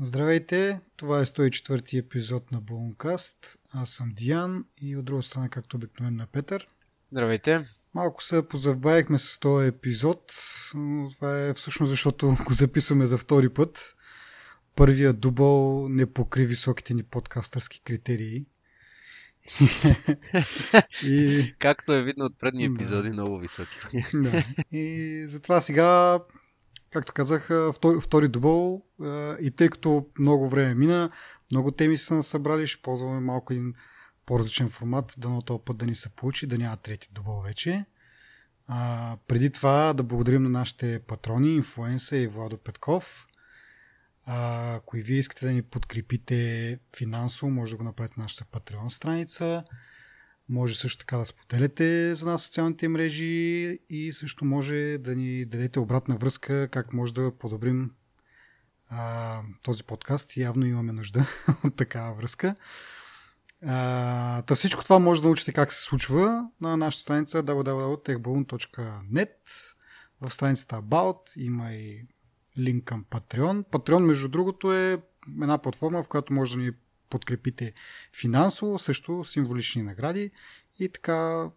Здравейте, това е 104-ти епизод на Булнкаст. Аз съм Диан и от друга страна, както обикновено, е Петър. Здравейте. Малко се позабавихме с този епизод, но това е всъщност защото го записваме за втори път. Първият дубъл не покри високите ни подкастърски критерии. и... Както е видно от предни епизоди, да. много високи. да. И затова сега както казах, втори, втори дубъл и тъй като много време мина, много теми са събрали, ще ползваме малко един по-различен формат, дано този път да ни се получи, да няма трети дубъл вече. А, преди това да благодарим на нашите патрони, инфлуенса и Владо Петков. Ако и вие искате да ни подкрепите финансово, може да го направите на нашата Patreon страница. Може също така да споделяте за нас социалните мрежи и също може да ни дадете обратна връзка как може да подобрим а, този подкаст. Явно имаме нужда от такава връзка. А, та всичко това може да научите как се случва на нашата страница www.techballoon.net в страницата About има и линк към Patreon. Patreon, между другото, е една платформа, в която може да ни подкрепите финансово, също символични награди и така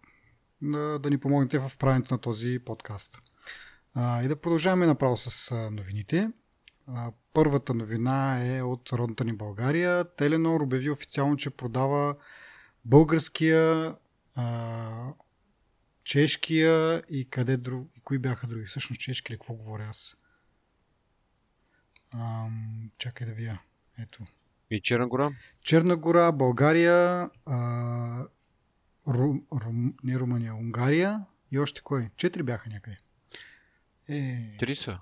да, да ни помогнете в правенето на този подкаст. А, и да продължаваме направо с новините. А, първата новина е от родната ни България. Теленор обяви официално, че продава българския, а, чешкия и къде друг, и кои бяха други. Всъщност чешки ли, какво говоря аз? А, чакай да вия. Ето. И Черна гора? Черна гора, България, а, Ру, Ру, не Румъния, Унгария и още кой? Четири бяха някъде. Е, Три са.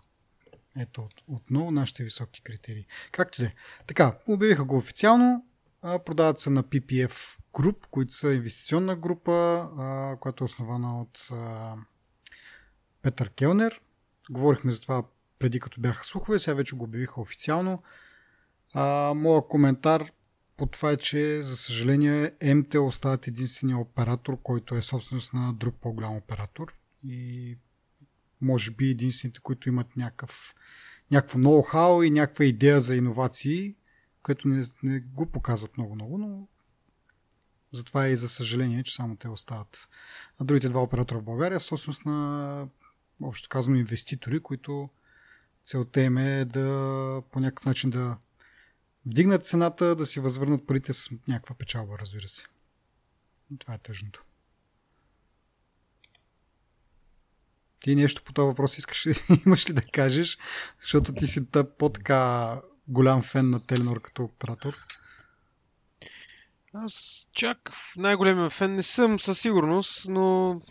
Ето, от, отново нашите високи критерии. Както де. Така, обявиха го официално. А, продават се на PPF Group, които са инвестиционна група, а, която е основана от а, Петър Келнер. Говорихме за това преди като бяха слухове, сега вече го обявиха официално. А, моя коментар по това е, че за съжаление МТ остават единствения оператор, който е собственост на друг по-голям оператор и може би единствените, които имат някакъв, някакво ноу-хау и някаква идея за иновации, което не, не го показват много-много, но затова е и за съжаление, че само те остават. А другите два оператора в България собственост на, общо казано, инвеститори, които целта им е да по някакъв начин да вдигнат цената, да си възвърнат парите с някаква печалба, разбира се. И това е тъжното. Ти нещо по този въпрос искаш ли, имаш ли да кажеш, защото ти си по-така голям фен на Теленор като оператор? Аз чак най-големия фен не съм със сигурност, но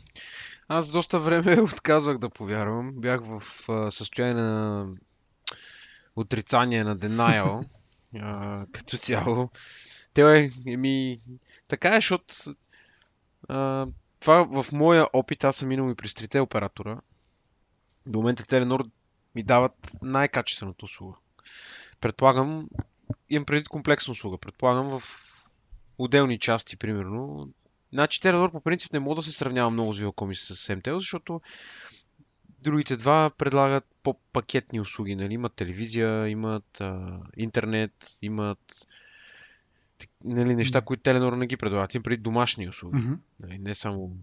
аз доста време отказвах да повярвам. Бях в състояние на отрицание на denial а, като цяло. Те, еми, така е, защото а, това в моя опит, аз съм минал и през трите оператора. До момента Теленор ми дават най-качествената услуга. Предполагам, имам преди комплексна услуга. Предполагам в отделни части, примерно. Значи Теленор по принцип не мога да се сравнява много с Viacom и с MTL, защото другите два предлагат по-пакетни услуги. Нали? Имат телевизия, имат а, интернет, имат нали, неща, които Теленор не ги предлагат. Им преди домашни услуги. Mm-hmm. Нали? Не само...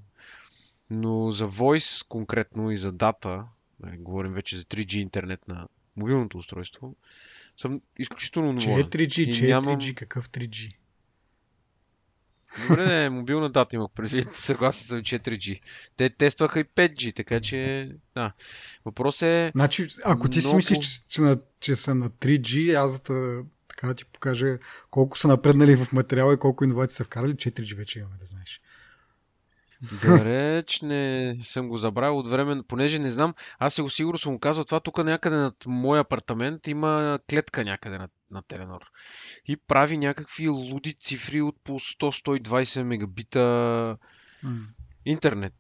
Но за Voice конкретно и за дата, нали, говорим вече за 3G интернет на мобилното устройство, съм изключително доволен. 4G, 4G, нямам... какъв 3G? Добре, не, мобилна дата имах предвид. Съгласен съм 4G. Те тестваха и 5G, така че... Да. Въпрос е... Значи, ако ти много... си мислиш, че, че, на, че са на 3G, аз да така да ти покажа колко са напреднали в материала и колко иновации са вкарали, 4G вече имаме, да знаеш. Далеч не съм го забравил от време, понеже не знам, аз се го сигурно съм го казал, това тук някъде над моя апартамент има клетка някъде на, на Теленор. И прави някакви луди цифри от по 100-120 мегабита mm. интернет,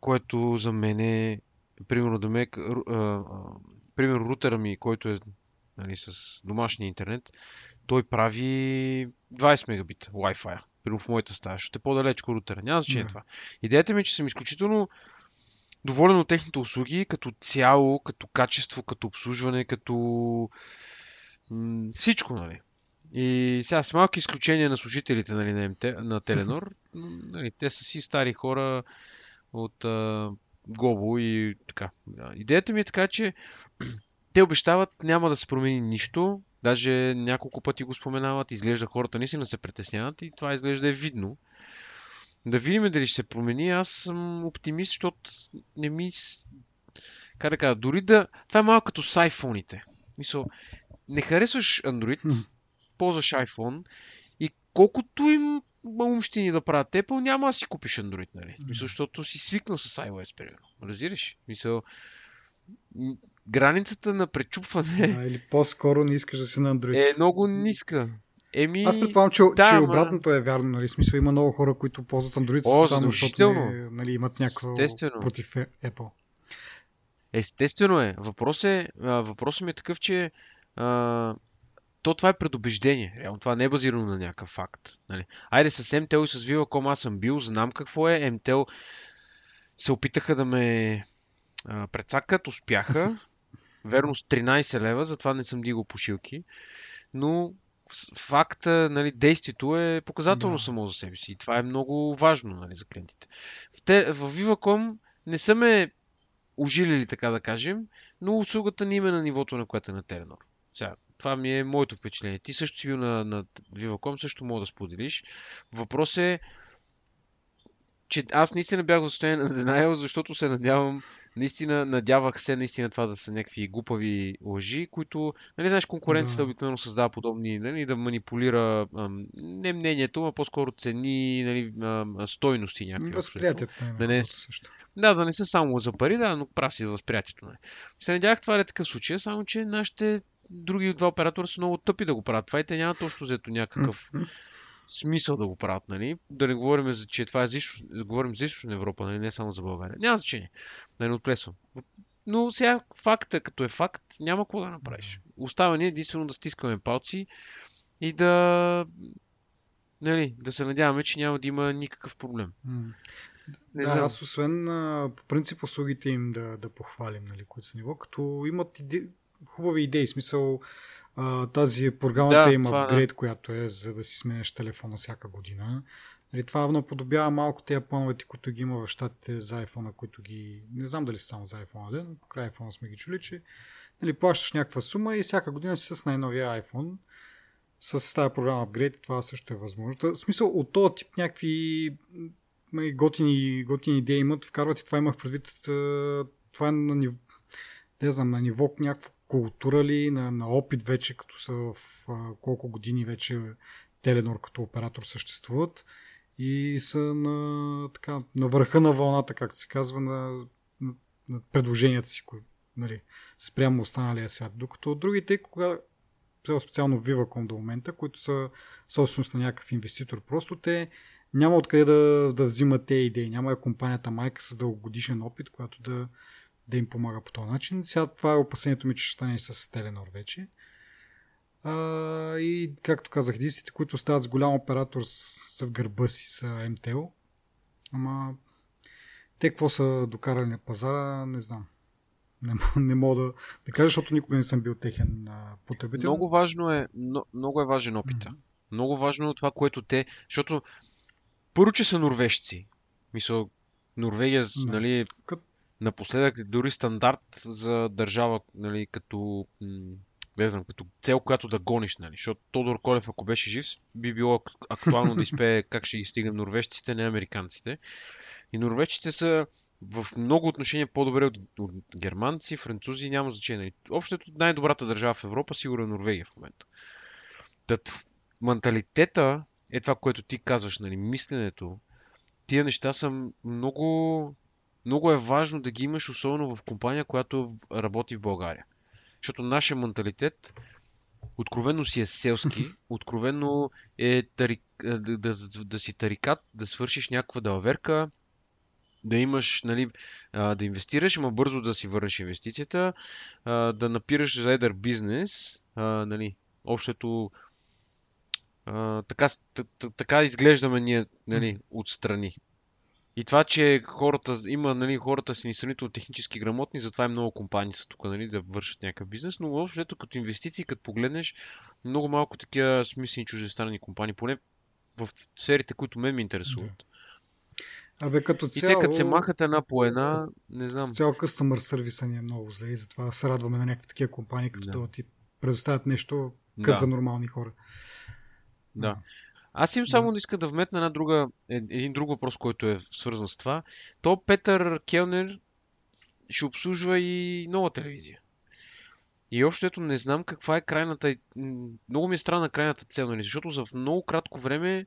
което за мен е, примерно до мек, примерно рутера ми, който е нали, с домашния интернет, той прави 20 мегабита Wi-Fi примерно в моята стая, ще е по-далеч рутера. Няма значение yeah. това. Идеята ми е, че съм изключително доволен от техните услуги, като цяло, като качество, като обслужване, като М- всичко, нали. И сега с малки изключения на служителите нали, на, МТ, на Теленор, нали, те са си стари хора от а, Глобо и така. Идеята ми е така, че те обещават няма да се промени нищо, даже няколко пъти го споменават, изглежда хората наистина се притесняват и това изглежда е видно. Да видим дали ще се промени. Аз съм оптимист, защото не ми... Как да кажа, дори да... Това е малко като с iPhone-ите. Мисъл, не харесваш Android, ползваш iPhone и колкото им умщини да правят Apple, няма да си купиш Android, нали? Мисля, защото си свикнал с iOS, примерно. Разбираш? Мисъл, границата на пречупване... А, или по-скоро не искаш да си на Android. Е много ниска. Еми... Аз предполагам, че, да, че ма... обратното е вярно. Нали? Смисъл има много хора, които ползват Android О, само защото не, нали, имат някакво Естествено. против Apple. Естествено е. Въпрос е въпросът ми е такъв, че а, то това е предубеждение. Реално това не е базирано на някакъв факт. Нали? Айде с MTEL и с Viva.com аз съм бил, знам какво е. MTEL се опитаха да ме прецакат, успяха. Верно с 13 лева, затова не съм дигал пошилки. Но факта, нали, действието е показателно да. само за себе си. И това е много важно нали, за клиентите. В, те, в Viva.com не са ме ожилили, така да кажем, но услугата ни е на нивото, на което е на Теленор. Сега, това ми е моето впечатление. Ти също си бил на, на Viva.com, също мога да споделиш. Въпрос е, че аз наистина бях в състояние на Denial, защото се надявам, наистина надявах се наистина това да са някакви глупави лъжи, които, нали знаеш, конкуренцията да. обикновено създава подобни, нали, да манипулира ам, не мнението, а по-скоро цени, нали, ам, стойности някакви. Възприятието. Да не, също. Да, да не са само за пари, да, но праси възприятието. Нали. Се надявах това да е такъв случай, само че нашите други два оператора са много тъпи да го правят. Това и те няма точно взето някакъв смисъл да го правят, нали? Да не говорим, за, че това е за, да говорим за източна Европа, нали? не само за България. Няма значение. Да не отплесвам. Но сега факта, като е факт, няма какво да направиш. Остава ни единствено да стискаме палци и да нали, да се надяваме, че няма да има никакъв проблем. Не да, знам. аз освен по принцип услугите им да, да похвалим, нали, които са ниво, като имат иде... хубави идеи, смисъл а, тази програмата да, има апгрейд, да. която е за да си сменеш телефона всяка година. Нали, това наподобява малко тези плановете, които ги има в щатите за iPhone, които ги... Не знам дали са само за iPhone, но по край iPhone сме ги чули, че нали, плащаш някаква сума и всяка година си с най-новия iPhone. С тази програма апгрейд това също е възможно. В смисъл от този тип някакви готини, готини идеи имат, вкарват и това имах предвид. Това е на ниво, не знам, на ниво някакво култура ли, на, на опит вече, като са в а, колко години вече Теленор като оператор съществуват и са на, така, на върха на вълната, както се казва, на, на, на предложенията си, кои, нали, спрямо останалия свят. Докато другите, кога, специално Viva.com до момента, които са собственост на някакъв инвеститор, просто те няма откъде да, да взимат те идеи. Няма е компанията майка с дългогодишен опит, която да, да им помага по този начин. Сега това е опасението ми, че ще стане и с Теленор вече. А, и както казах, дистите, които стават с голям оператор зад гърба си са MTL. Ама те какво са докарали на пазара, не знам. Не, не мога да, да кажа, защото никога не съм бил техен а, потребител. Много важно е, но, много е важен опита. Mm-hmm. Много важно е това, което те, защото първо, че са норвежци. Мисля, Норвегия, да. нали, Кът... напоследък дори стандарт за държава, нали, като не знам, като цел, която да гониш, нали? Защото Тодор Колев, ако беше жив, би било актуално да изпее как ще ги стигнем норвежците, не американците. И норвежците са в много отношения по-добре от, от германци, французи, няма значение. Общото най-добрата държава в Европа сигурно е Норвегия в момента. Тът, менталитета е това, което ти казваш, нали, мисленето. Тия неща са много, много е важно да ги имаш, особено в компания, която работи в България. Защото нашия менталитет откровенно си е селски, откровенно е тарик, да, да, да, да си тарикат, да свършиш някаква далверка, да имаш, нали, да инвестираш, ама бързо да си върнеш инвестицията, да напираш за едър бизнес, нали, общото така, така изглеждаме ние нали, отстрани. И това, че хората, има, нали, хората са ни сравнително технически грамотни, затова и много компании са тук, нали, да вършат някакъв бизнес, но общо като инвестиции, като погледнеш, много малко такива смислени чуждестранни компании, поне в сферите, които ме интересуват. Да. Абе, като И цяло... те като те махат една по една, не знам. Цяло customer сервиса ни е много зле и затова се радваме на някакви такива компании, като да. ти предоставят нещо като Да. за нормални хора. Да. Аз им само да. иска да вметна една друга, е- един друг въпрос, който е свързан с това. То Петър Келнер ще обслужва и нова телевизия. И общо ето не знам каква е крайната... Много ми е странна крайната цел, нали? Защото за много кратко време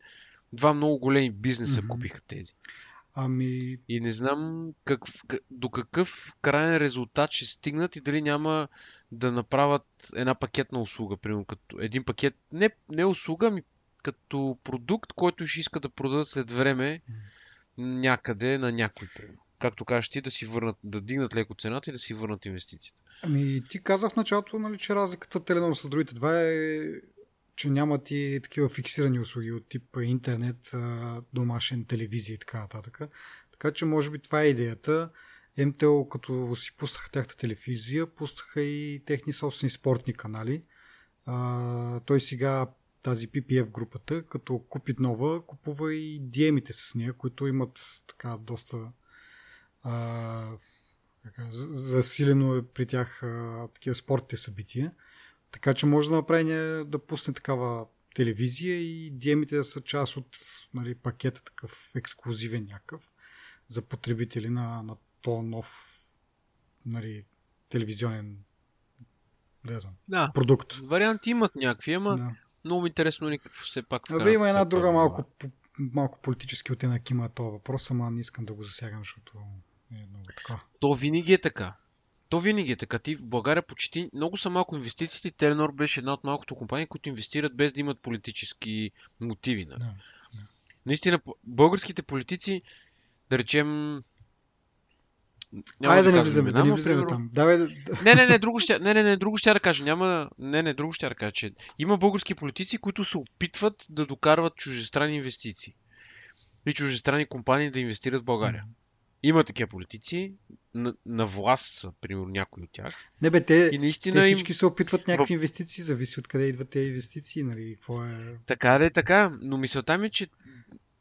два много големи бизнеса Мгм. купиха тези. Ами, И не знам как, до какъв крайен резултат ще стигнат и дали няма да направят една пакетна услуга, примерно като един пакет, не, не услуга, ами като продукт, който ще иска да продадат след време някъде на някой. Както кажеш ти, да си върнат, да дигнат леко цената и да си върнат инвестицията. ами ти каза в началото, нали, че разликата Теленор с другите два е, че нямат и такива фиксирани услуги от тип интернет, домашен, телевизия и така нататък. Така че може би това е идеята. МТО, като си пуснаха тяхната телевизия, пуснаха и техни собствени спортни канали. А, той сега тази PPF групата, като купи нова, купува и DM-ите с нея, които имат така доста а, така, за- засилено е при тях а, такива спортните събития. Така че може да направи да пусне такава телевизия и DM-ите да са част от нали, пакета такъв ексклюзивен някакъв за потребители на, на то нов нали, телевизионен да знам, Да. продукт. Варианти имат някакви, ама Да. Много ми интересно ни какво все пак. Абе, има една друга малко, малко политически оттенък има този въпрос, ама не искам да го засягам, защото е много така. То винаги е така. То винаги е така. Ти в България почти много са малко инвестициите. Теленор беше една от малкото компании, които инвестират без да имат политически мотиви. Нали? Да. Наистина, по- българските политици, да речем. Няма Айде да не влизаме, да не влизаме там. Давай да... Не, не, не, друго ще, не, не, не, друго ще да кажа. Няма, не, не, друго ще да кажа, че има български политици, които се опитват да докарват чужестранни инвестиции. И чужестранни компании да инвестират в България. Има такива политици, на, на власт са, примерно, някои от тях. Не бе, те, И те наистина им... всички се опитват някакви инвестиции, зависи откъде идват тези инвестиции, нали, какво е... Така да е така, но мисълта ми е, че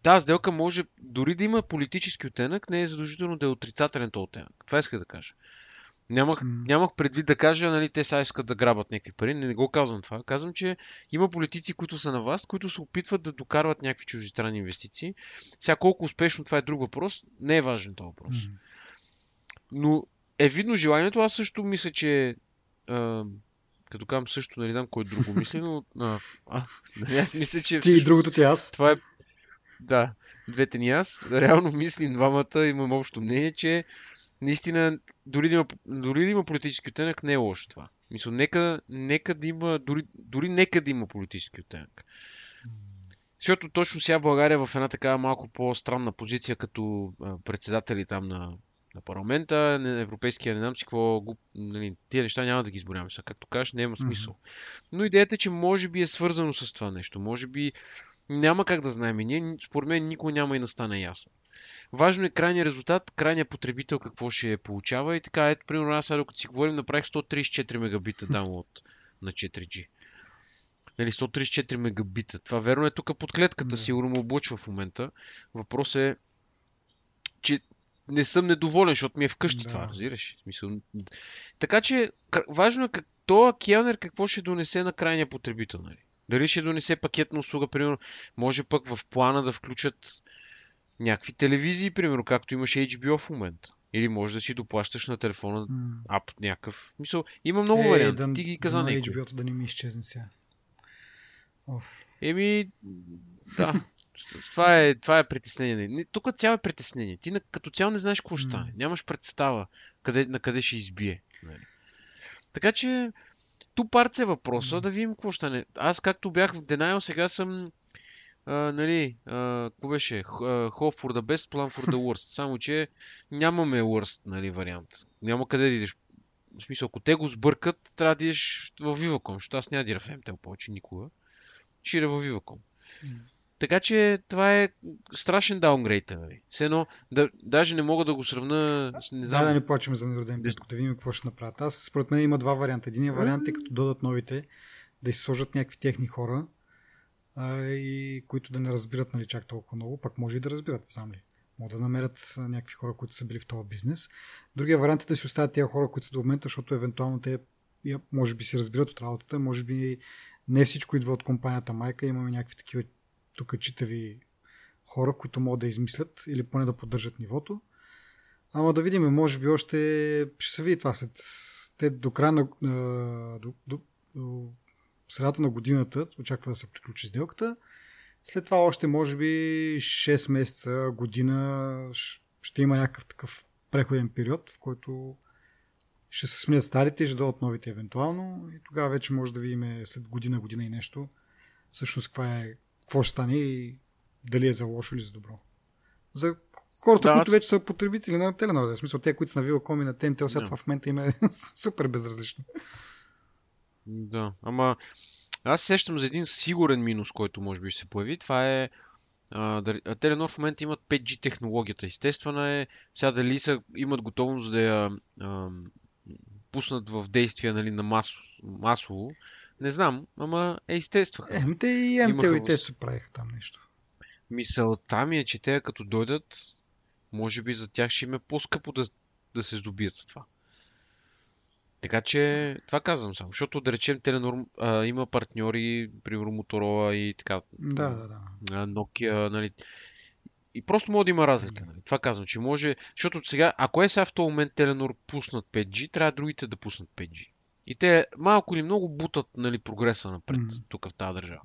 тази сделка може дори да има политически оттенък, не е задължително да е отрицателен този оттенък. Това иска да кажа. Нямах, М. нямах предвид да кажа, нали, те сега искат да грабат някакви пари. Не, не го казвам това. Казвам, че има политици, които са на власт, които се опитват да докарват някакви чуждестранни инвестиции. Сега колко успешно това е друг въпрос, не е важен този въпрос. М. Но е видно желанието. Аз също мисля, че а, като казвам също, не знам кой друго мисли, но а, а, нали, мисля, че Ти и другото ти аз. това е. Да, двете ни аз. Реално мислим двамата, имам общо мнение, че наистина, дори да има, дори да има политически оттенък, не е лошо това. Мисля, нека, нека да има, дори, дори нека да има политически оттенък. Защото точно сега България е в една такава малко по-странна позиция като председатели там на, на парламента, на европейския, не знам си какво, нали, тия неща няма да ги изборяваме сега. Както кажеш, няма смисъл. Но идеята е, че може би е свързано с това нещо. Може би няма как да знаем. И ние, според мен, никой няма и настане ясно. Важно е крайният резултат, крайният потребител какво ще получава и така. Ето, примерно, аз сега докато си говорим, направих 134 мегабита download на 4G. Нали, 134 мегабита. Това верно е тук под клетката, Да. сигурно му облъчва в момента. Въпрос е, че не съм недоволен, защото ми е вкъщи Да. това, разбираш? Смисъл... Така че, важно е как, тоя Келнер какво ще донесе на крайния потребител. Нали? Дали ще донесе пакетна услуга, примерно, може пък в плана да включат някакви телевизии, примерно, както имаше HBO в момента. Или може да си доплащаш на телефона М. ап някакъв. Мисъл, има много Е, варианти. да- Ти ги каза някой. HBO-то да не ми изчезне сега. Оф. Еми, да. Това е, това е притеснение. Не, Тук цяло е притеснение. Ти на, като цяло не знаеш какво ще стане. Нямаш представа къде, на къде ще избие. Нали. Така че, ту парце е въпроса, да видим какво ще стане. Аз както бях в Denial, сега съм а, нали, какво беше? Hope for the best, plan for the worst. Само, че нямаме worst, нали, вариант. Няма къде да идеш. В смисъл, ако те го сбъркат, трябва да идеш в Viva.com, защото аз няма да идя в MTL повече никога. Идя в Viva.com. М. Така че това е страшен даунгрейд. Нали. Все едно, да, даже не мога да го сравна. Не знам. Да, да не плачем за нероден петко, да видим какво ще направят. Аз, според мен, има два варианта. Един вариант е като додат новите, да си сложат някакви техни хора, а, и които да не разбират нали, чак толкова много, пак може и да разбират, знам ли. Могат да намерят някакви хора, които са били в този бизнес. Другия вариант е да си оставят тези хора, които са до момента, защото евентуално те може би си разбират от работата, може би не всичко идва от компанията майка, имаме някакви такива тук читави хора, които могат да измислят или поне да поддържат нивото. Ама да видим, може би още ще се види това след те до края на до, до, до средата на годината очаква да се приключи сделката. След това още може би 6 месеца, година ще има някакъв такъв преходен период, в който ще се сменят старите и ще дойдат новите евентуално. И тогава вече може да видим след година, година и нещо всъщност каква е, какво ще стане и дали е за лошо или за добро. За хората, да. които вече са потребители на Теленор, в смисъл те, които са на Viacom и на TNT, след това в момента им е супер безразлично. Да, ама аз сещам за един сигурен минус, който може би ще се появи. Това е Теленор в момента имат 5G технологията. Естествено е, сега дали са, имат готовност да я а, пуснат в действие нали, на масо, масово, не знам, ама е естествено. МТ и МТ и те се правиха там нещо. Мисълта ми е, че те като дойдат, може би за тях ще им е по-скъпо да, да се здобият с това. Така че, това казвам само, защото да речем Теленор а, има партньори, примерно Motorola и така. Да, да, да. Nokia, нали. И просто може да има разлика. Нали? Това казвам, че може. Защото сега, ако е сега в този момент Теленор пуснат 5G, трябва другите да пуснат 5G. И те малко или много бутат нали, прогреса напред mm. тук в тази държава.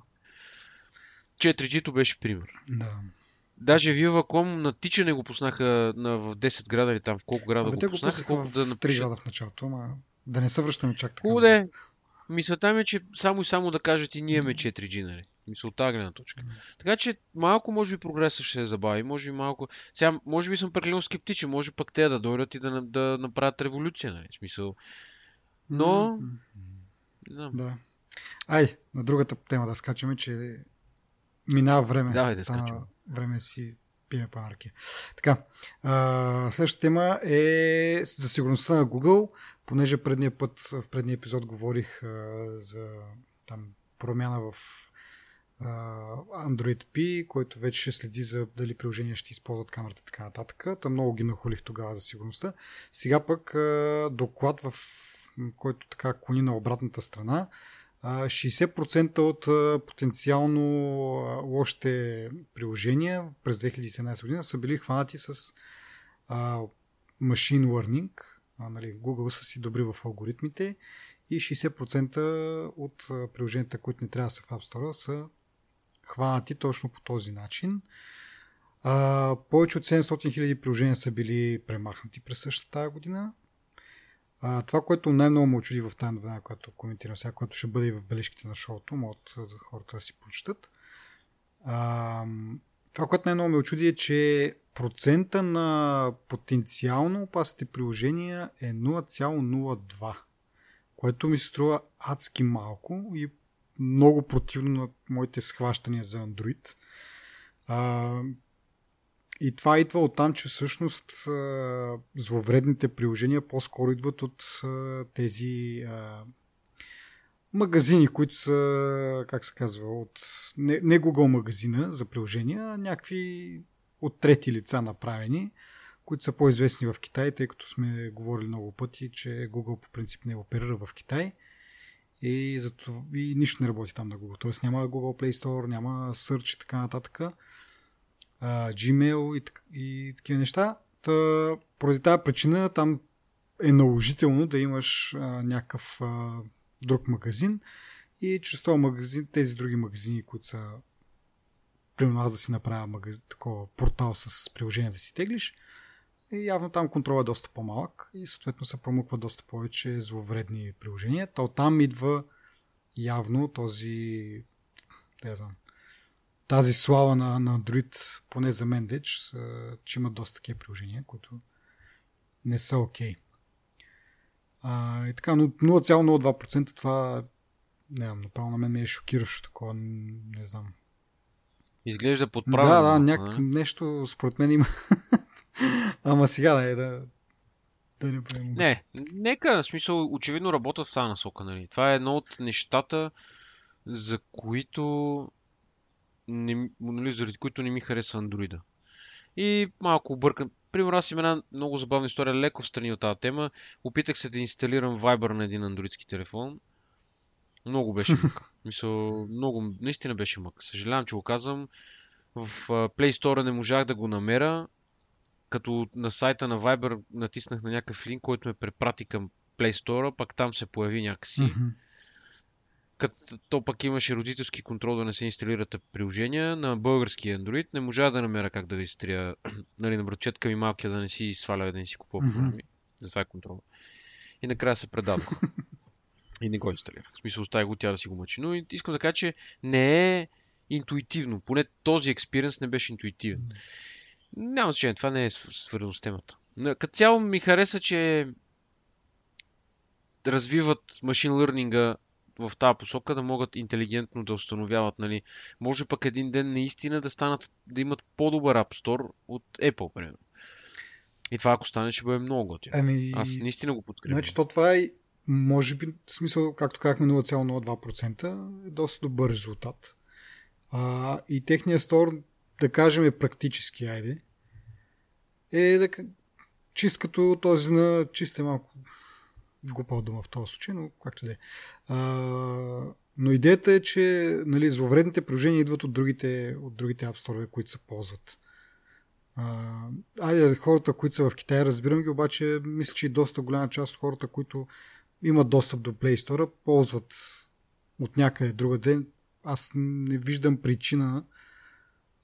4G-то беше пример. Да. Даже Viva.com на тичане го пуснаха на, в 10 града или там в колко града Абе, го го пуснаха в да 3 града в началото, ама да не се връщаме чак така. Хубаво Мисълта ми е, че само и само да кажат и ние ме 4G, нали? Тази гледна точка. Mm. Така че малко може би прогреса ще се забави, може би малко... Сега, може би съм прекалено скептичен, може пък те да дойдат и да, да направят революция, нали? В смисъл... Но... Mm. Да. Ай, на другата тема да скачаме, че минава време. Давай да скачаме. Време си пиме панарки. Така, а, следващата тема е за сигурността на Google, понеже предния път, в предния епизод говорих а, за там промяна в а, Android P, който вече ще следи за дали приложения ще използват камерата и така нататък. Там много ги нахулих тогава за сигурността. Сега пък а, доклад, в който така клони на обратната страна, 60% от потенциално лошите приложения през 2017 година са били хванати с machine learning. Нали, Google са си добри в алгоритмите и 60% от приложенията, които не трябва да са в App Store, са хванати точно по този начин. Повече от 700 000 приложения са били премахнати през същата година. А, това, което най-много ме очуди в тази новина, която коментирам сега, което ще бъде и в бележките на шоуто, могат хората да си прочитат. А, това, което най-много ме очуди е, че процента на потенциално опасните приложения е 0,02, което ми се струва адски малко и много противно на моите схващания за Android. А, и това идва от там, че всъщност зловредните приложения по-скоро идват от тези магазини, които са, как се казва, от не, Google магазина за приложения, а някакви от трети лица направени, които са по-известни в Китай, тъй като сме говорили много пъти, че Google по принцип не оперира в Китай и, зато, и нищо не работи там на Google. Тоест няма Google Play Store, няма Search и така нататък а, Gmail и, и такива неща. Та, поради тази причина там е наложително да имаш а, някакъв а, друг магазин и чрез този магазин, тези други магазини, които са примерно аз да си направя магазин, такова портал с приложение да си теглиш, и явно там контрол е доста по-малък и съответно се промъква доста повече зловредни приложения. То там идва явно този, не знам, тази слава на, на Android, поне за мен деч, че има доста такива приложения, които не са окей. Okay. и така, но 0,02% това не знам, направо на мен ми е шокиращо такова, не знам. Изглежда подправено. Да, да, няк... нещо според мен има. Ама сега да е да, да не правим. Не, нека, в смисъл, очевидно работят в тази насока, нали. Това е едно от нещата, за които не, нали, заради които не ми харесва андроида. И малко объркан. Примерно аз имам една много забавна история, леко в страни от тази тема. Опитах се да инсталирам Viber на един андроидски телефон. Много беше мък. Мисъл, много, наистина беше мък. Съжалявам, че го казвам. В Play Store не можах да го намеря. Като на сайта на Viber натиснах на някакъв линк, който ме препрати към Play Store, пак там се появи някакси. Mm-hmm. Като то пък имаше родителски контрол да не се инсталират приложения на български Android, не можа да намеря как да ви стрия, нали, на братчетка ми малкия да не си сваля, да не си купува програми. Mm-hmm. Затова е контрол. И накрая се предадох. и не го инсталирах. В смисъл, оставя го тя да си го мъчи. Но искам да кажа, че не е интуитивно. Поне този експириенс не беше интуитивен. Mm-hmm. Няма значение, това не е свързано с темата. Като цяло ми хареса, че развиват машин лърнинга в тази посока да могат интелигентно да установяват, нали. Може пък един ден наистина да станат, да имат по-добър App Store от Apple, примерно. И това ако стане, ще бъде много готино. Ами... Аз наистина го подкрепям. Значи, то това е, може би, в смисъл, както казахме, 0,02% е доста добър резултат. А, и техният стор, да кажем, е практически, айде. Е да, чист като този на чист е малко глупа дума в този случай, но както да е. Но идеята е, че нали, зловредните приложения идват от другите, от другите App Store, които се ползват. Айде, хората, които са в Китай, разбирам ги, обаче мисля, че и доста голяма част от хората, които имат достъп до Play Store, ползват от някъде друга ден. Аз не виждам причина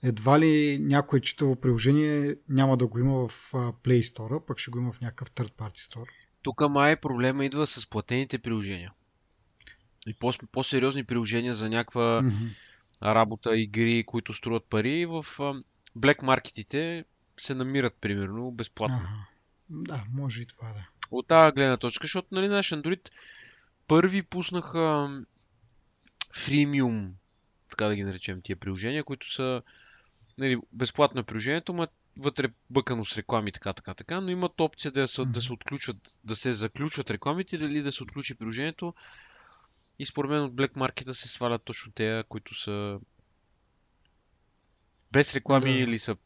едва ли някое читаво приложение няма да го има в Play Store, пък ще го има в някакъв third party store. Тук май проблема идва с платените приложения. И по- по-сериозни приложения за някаква mm-hmm. работа, игри, които струват пари, в блек маркетите се намират примерно безплатно. Ага. Да, може и това да. От тази гледна точка, защото нали, наш Android първи пуснаха фримиум, така да ги наречем, тия приложения, които са нали, безплатно е приложението, но вътре бъкано с реклами, така, така, така, но имат опция да се, да се отключат, да се заключат рекламите или да се отключи приложението. И според мен от Black Market се свалят точно те, които са без реклами да. или са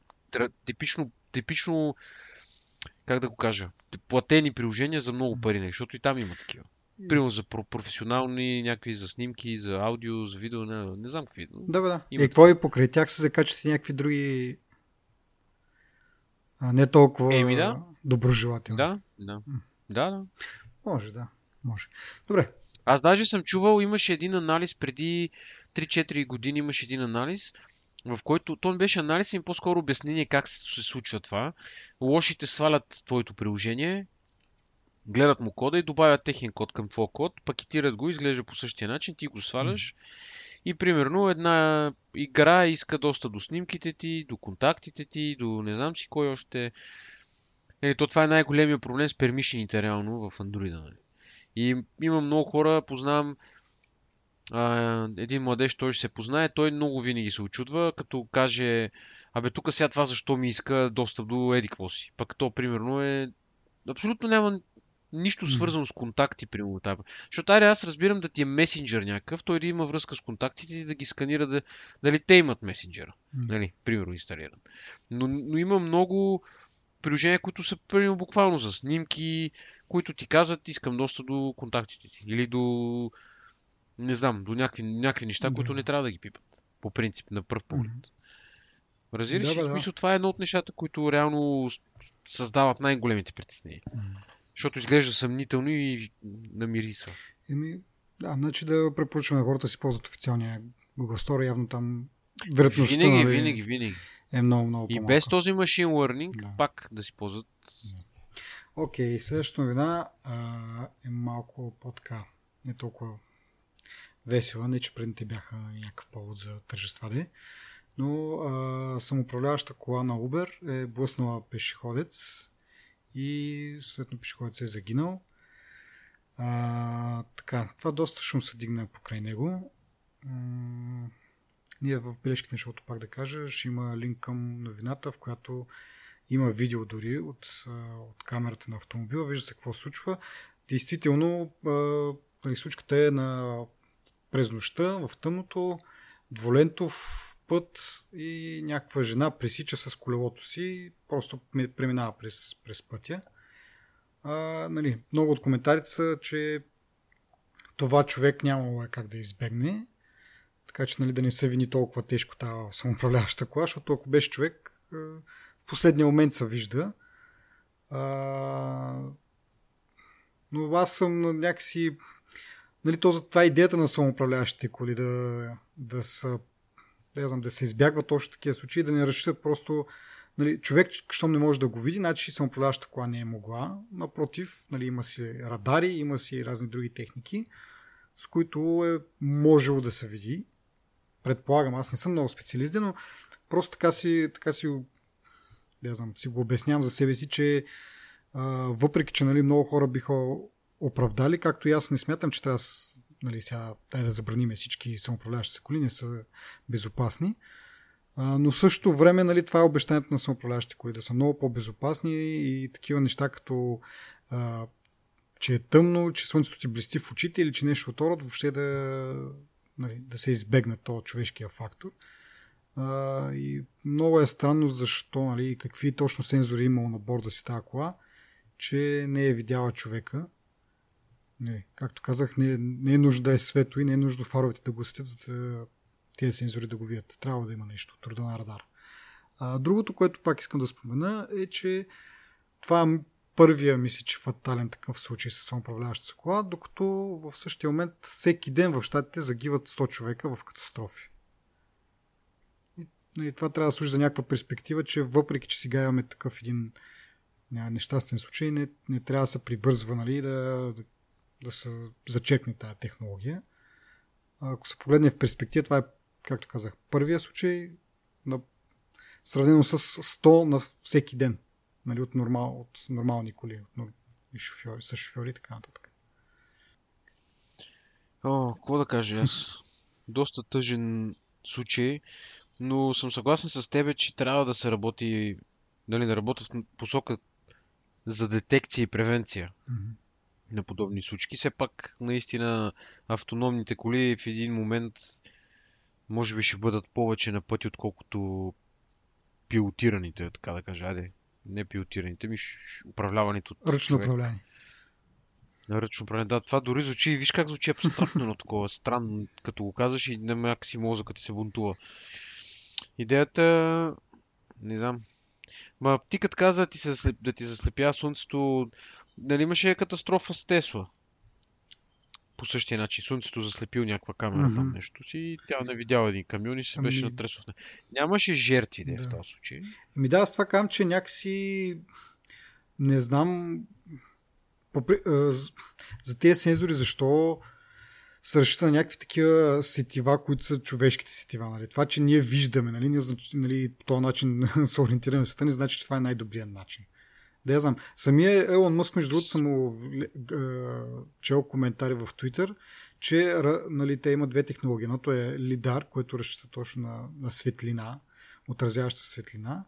типично, типично как да го кажа, платени приложения за много пари, защото и там има такива. Примерно за професионални, някакви за снимки, за аудио, за видео, не, не знам какви. Да, бе, да. Има и какво и покрай тях се закачат и някакви други а не толкова Еми, да. доброжелателни. Да, да. Да, да. Може, да. Може. Добре. Аз даже съм чувал, имаше един анализ преди 3-4 години, имаше един анализ, в който то не беше анализ, и по-скоро обяснение как се случва това. Лошите свалят твоето приложение, гледат му кода и добавят техен код към твоя код, пакетират го, изглежда по същия начин, ти го сваляш. И примерно една игра иска доста до снимките ти, до контактите ти, до не знам си кой още. Е, то това е най-големия проблем с пермишените реално в Android. Нали? И има много хора, познавам а, един младеж, той ще се познае, той много винаги се очудва, като каже, абе тук сега това защо ми иска достъп до еди си. Пък то примерно е абсолютно няма нищо свързано с контакти, примерно. Тази. Защото аре, аз разбирам да ти е месенджер някакъв, той да има връзка с контактите и да ги сканира да, дали те имат месенджера. Mm. Нали, примерно инсталиран. Но, но има много приложения, които са примерно буквално за снимки, които ти казват, искам доста до контактите ти. Или до, не знам, до някакви, някакви неща, да. които не трябва да ги пипат. По принцип, на пръв поглед. Mm. Разбираш да, да. това е едно от нещата, които реално създават най-големите притеснения. Mm. Защото изглежда съмнително и намирисва. Еми, да, значи да препоръчваме хората си ползват официалния Google Store, явно там вероятността винаги, нали, винаги, винаги. е много, много И без този машин learning да. пак да си ползват. Окей, okay, следващата новина а, е малко по-така, не толкова весела, не че предните бяха някакъв повод за тържества де, но а, самоуправляваща кола на Uber е блъснала пешеходец и съответно пешеходец е загинал. А, така, това доста шум се дигна покрай него. Ние в бележките на шоуто пак да кажа, ще има линк към новината, в която има видео дори от, от камерата на автомобила, вижда се какво случва. Действително, нали, случката е на през нощта, в тъмното, дволентов път и някаква жена пресича с колелото си, просто преминава през, през пътя. А, нали, много от коментарите са, че това човек нямало е как да избегне, така че нали, да не се вини толкова тежко тази самоуправляваща кола, защото ако беше човек, в последния момент се вижда. А, но аз съм някакси... Нали, това е идеята на самоуправляващите коли, да, да са да, знам, да се избягват точно такива случаи, да не разчитат просто нали, човек, щом не може да го види, значи самоуправляваща кола не е могла. Напротив, нали, има си радари, има си разни други техники, с които е можело да се види. Предполагам, аз не съм много специалист, но просто така си, така си, да знам, си го обяснявам за себе си, че а, въпреки, че нали, много хора биха оправдали, както и аз не смятам, че трябва нали, сега дай да забраниме всички самоуправляващи се коли, не са безопасни. Но също време, нали, това е обещанието на самоуправляващите коли, да са много по-безопасни и такива неща, като а, че е тъмно, че слънцето ти блести в очите или че нещо от род, въобще да, нали, да се избегне този човешкия фактор. А, и много е странно защо, нали, какви точно сензори е имало на борда си тази кола, че не е видяла човека не, както казах, не, не е нужда да е свето и не е нужда фаровете да го светят, за да тези сензори да го видят. Трябва да има нещо, труда на радар. А, другото, което пак искам да спомена е, че това е първия, мисля, че фатален такъв случай с самоуправляващата кола, докато в същия момент всеки ден в щатите загиват 100 човека в катастрофи. И, и това трябва да служи за някаква перспектива, че въпреки, че сега имаме такъв един нещастен случай, не, не трябва да се прибързва нали, да, да да се зачекне тази технология. Ако се погледне в перспектива, това е, както казах, първия случай на сравнено с 100 на всеки ден. Нали, от, нормал, от нормални коли, от и шофьори, с шофьори и така нататък. О, какво да кажа аз? Доста тъжен случай, но съм съгласен с тебе, че трябва да се работи, нали, да работи в посока за детекция и превенция. Mm-hmm на подобни случки. Все пак, наистина, автономните коли в един момент може би ще бъдат повече на пъти, отколкото пилотираните, така да кажа. Айде, не пилотираните, ми управляваните от Ръчно управление. На ръчно управление. Да, това дори звучи, виж как звучи абстрактно, но такова странно, като го казваш и някак си мозъкът се бунтува. Идеята, не знам. Ма ти като каза да ти, се, да ти заслепя слънцето, Нали имаше катастрофа с Тесла? По същия начин. Слънцето заслепил някаква камера mm-hmm. там нещо си и тя не видяла един камион и се ами... беше натресъл. Нямаше жертви да. в този случай. Ми да, аз това казвам, че някакси не знам попри... за тези сензори защо се разчита на някакви такива сетива, които са човешките сетива. Нали? Това, че ние виждаме, нали, ние, нали, по този начин се ориентираме в света, не значи, че това е най-добрият начин. Да я знам. Самия Елон Мъск, между другото, съм му чел коментари в Twitter, че нали, те имат две технологии. Едното е лидар, което разчита точно на, на светлина, отразяваща светлина.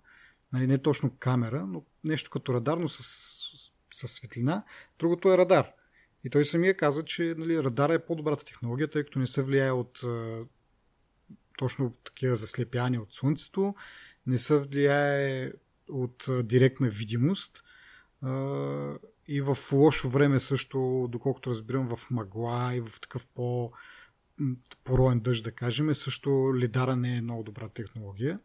Нали, не точно камера, но нещо като радар, но с, с, с светлина. Другото е радар. И той самия казва, че нали, радара е по-добрата технология, тъй като не се влияе от точно такива заслепяния от слънцето, не се влияе от директна видимост и в лошо време също, доколкото разбирам, в мъгла и в такъв по пороен дъжд, да кажем, също лидара не е много добра технология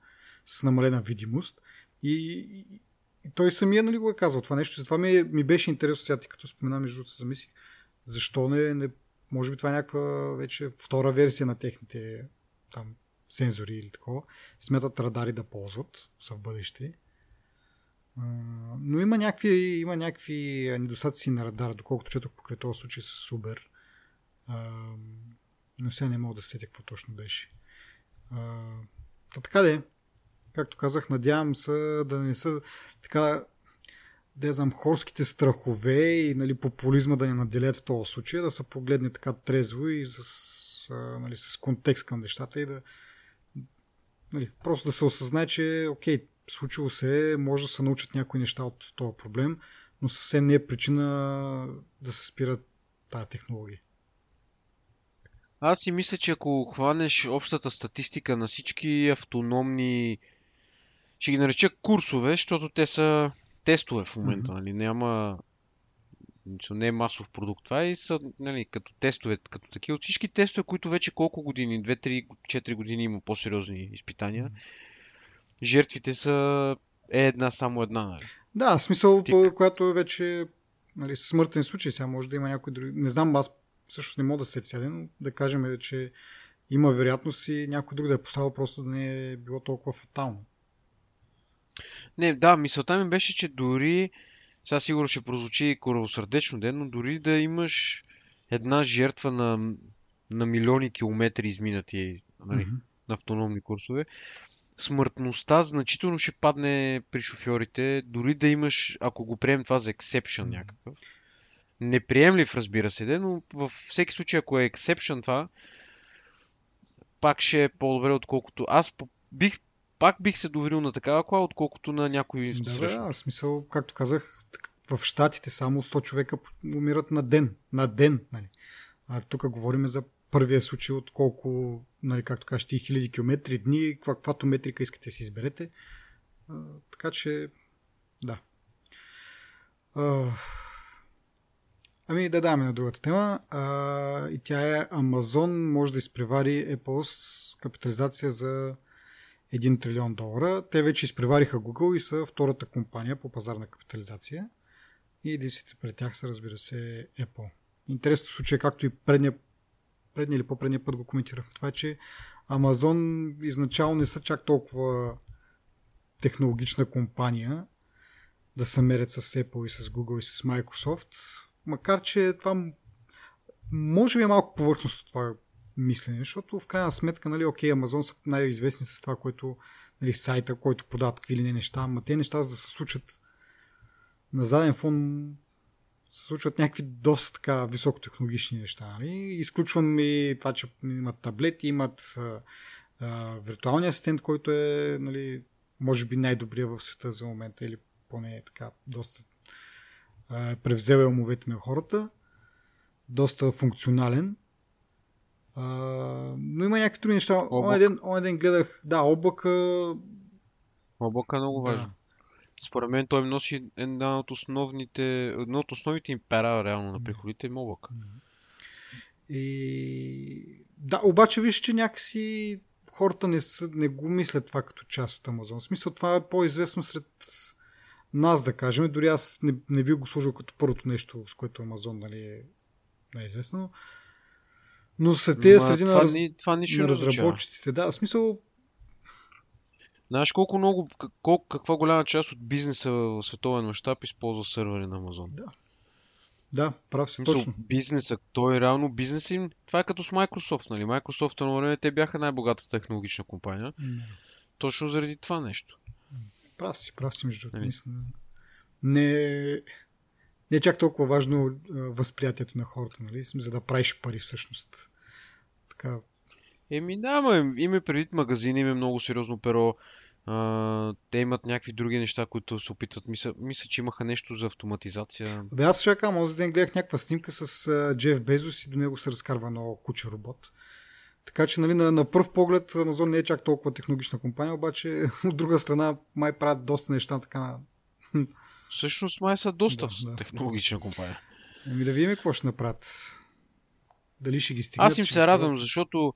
с намалена видимост. И, и, и той самия нали, го е казал това нещо. Затова ми, ми беше интересно сега, ти като спомена, между другото замислих, защо не, не, може би това е някаква вече втора версия на техните там сензори или такова. Смятат радари да ползват в бъдеще. Но има някакви, има някакви недостатъци на радара, доколкото четох покрай този случай с Субер. Но сега не мога да сетя какво точно беше. Та така де, както казах, надявам се да не са така да знам, хорските страхове и нали, популизма да ни наделят в този случай, да се погледне така трезво и с, нали, с контекст към нещата и да, Нали, просто да се осъзнае, че окей, случило се, може да се научат някои неща от този проблем, но съвсем не е причина да се спират тази технология. Аз си мисля, че ако хванеш общата статистика на всички автономни, ще ги нареча курсове, защото те са тестове в момента, mm-hmm. нали? Няма не е масов продукт. Това и са нали, като тестове, като такива. От всички тестове, които вече колко години, 2, 3, 4 години има по-сериозни изпитания, жертвите са е една, само една. Нали? Да, смисъл, Тик. която вече нали, смъртен случай. Сега може да има някой друг. Не знам, аз всъщност не мога да се седя, но да кажем, че има вероятност и някой друг да е поставил просто да не е било толкова фатално. Не, да, мисълта ми беше, че дори сега сигурно ще прозвучи коравосърдечно ден, но дори да имаш една жертва на, на милиони километри изминати нали, mm-hmm. на автономни курсове, смъртността значително ще падне при шофьорите, дори да имаш, ако го приемем това за ексепшън някакъв. Неприемлив, разбира се, но във всеки случай, ако е ексепшън това, пак ще е по-добре, отколкото аз бих пак бих се доверил на такава кола, отколкото на някой да, Да, в смисъл, както казах, в Штатите само 100 човека умират на ден. На ден, нали. А тук говорим за първия случай от колко, нали, както кажеш, ти хиляди километри, дни, каквато метрика искате да си изберете. Така че, да. Ами да даваме на другата тема. А, и тя е Амазон може да изпревари Apple с капитализация за 1 трилион долара. Те вече изпревариха Google и са втората компания по пазарна капитализация. И единствените пред тях са, разбира се, Apple. Интересно случай, както и предния, предния или по-предния път го коментирах. Това е, че Amazon изначално не са чак толкова технологична компания да се мерят с Apple и с Google и с Microsoft. Макар, че това може би е малко повърхностно това мислене, защото в крайна сметка, нали, окей, Амазон са най-известни с това, което нали, сайта, който продават какви ли не неща, ама те неща за да се случат на заден фон се случват някакви доста така високотехнологични неща. Нали? Изключвам и това, че имат таблети, имат а, а, виртуалния асистент, който е нали, може би най-добрия в света за момента или поне е така доста а, превзел умовете на хората. Доста функционален. А, но има някакви други неща. Онен ден, ден гледах, да, облака. Облака е много важно. Да. Според мен той носи една от основните, едно от основните им пера реално на приходите им облака. И... Да, обаче виж, че някакси хората не, са, не го мислят това като част от Амазон. В смисъл това е по-известно сред нас, да кажем. Дори аз не, не би го сложил като първото нещо, с което Амазон нали, е най-известно. Но са те среди на, раз... това на разработчиците. Да, в смисъл Знаеш колко много, колко, каква голяма част от бизнеса в световен мащаб използва сървъри на Амазон? Да. Да, прав си точно. Бизнеса, той е реално бизнес им. Това е като с Microsoft, нали? Microsoft на време те бяха най-богатата технологична компания. Mm. Точно заради това нещо. Прав си, прав си, между другото. Нали? Не, не е чак толкова важно възприятието на хората, нали? За да правиш пари всъщност. Така. Еми да, ма, има предвид магазини, има много сериозно перо. Те имат някакви други неща, които се опитват. Мисля, мисля че имаха нещо за автоматизация. Бе, аз кажа, този ден гледах някаква снимка с uh, Джеф Безос и до него се разкарва едно куче робот. Така че нали, на, на първ поглед Amazon не е чак толкова технологична компания, обаче от друга страна май правят доста неща така. Всъщност май са доста да, да. технологична компания. Ами да видим какво ще направят. Дали ще ги стигнат. Аз им се радвам, защото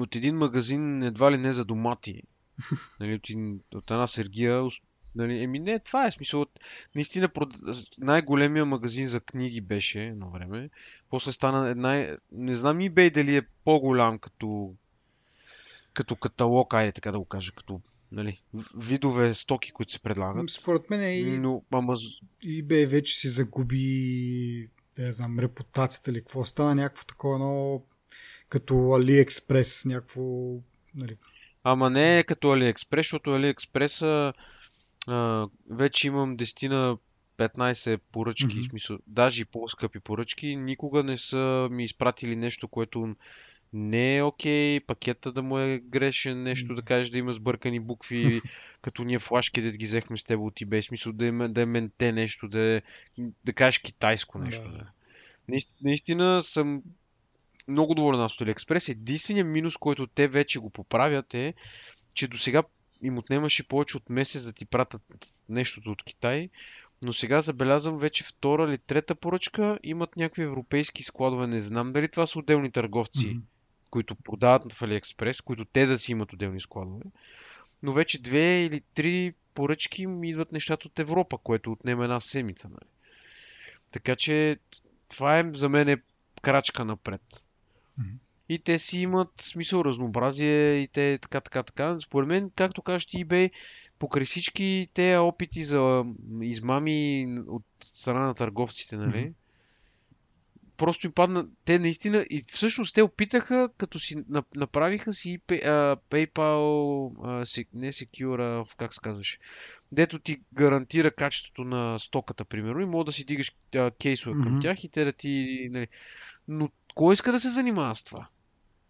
от един магазин едва ли не за домати. нали, от, от една сергия. Нали, еми не, това е смисъл. От, наистина най-големия магазин за книги беше едно време. После стана една... Не знам eBay дали е по-голям като като каталог, айде така да го кажа, като нали, видове стоки, които се предлагат. Според мен е и, Но, ама... eBay вече си загуби не знам, репутацията или какво стана някакво такова едно като AliExpress, някакво... Нали... Ама не е като AliExpress, защото AliExpress а, вече имам 10 на 15 поръчки, mm-hmm. смисъл, даже и по-скъпи поръчки, никога не са ми изпратили нещо, което не е окей пакета да му е грешен, нещо да кажеш да има сбъркани букви, като ние флашки да ги взехме с теб от eBay, смисъл да е, да е менте нещо, да, е, да кажеш китайско нещо. Да. Да. Наистина съм много доволен от AliExpress. Единственият минус, който те вече го поправят е, че до сега им отнемаше повече от месец да ти пратят нещото от Китай, но сега забелязвам вече втора или трета поръчка имат някакви европейски складове. Не знам дали това са отделни търговци, mm-hmm. които продават в AliExpress, които те да си имат отделни складове. Но вече две или три поръчки ми идват нещата от Европа, което отнема една седмица. Нали? Така че това е за мен е крачка напред. И те си имат смисъл разнообразие и те така, така, така. Според мен, както кажеш ти, eBay, покрай всички те опити за измами от страна на търговците, нали? Mm-hmm. Просто им падна. Те наистина. И всъщност те опитаха, като си направиха си PayPal, не Secure, как се казваше, дето ти гарантира качеството на стоката, примерно, и мога да си дигаш кейсове mm-hmm. към тях и те да ти. Нали... Но кой иска да се занимава с това?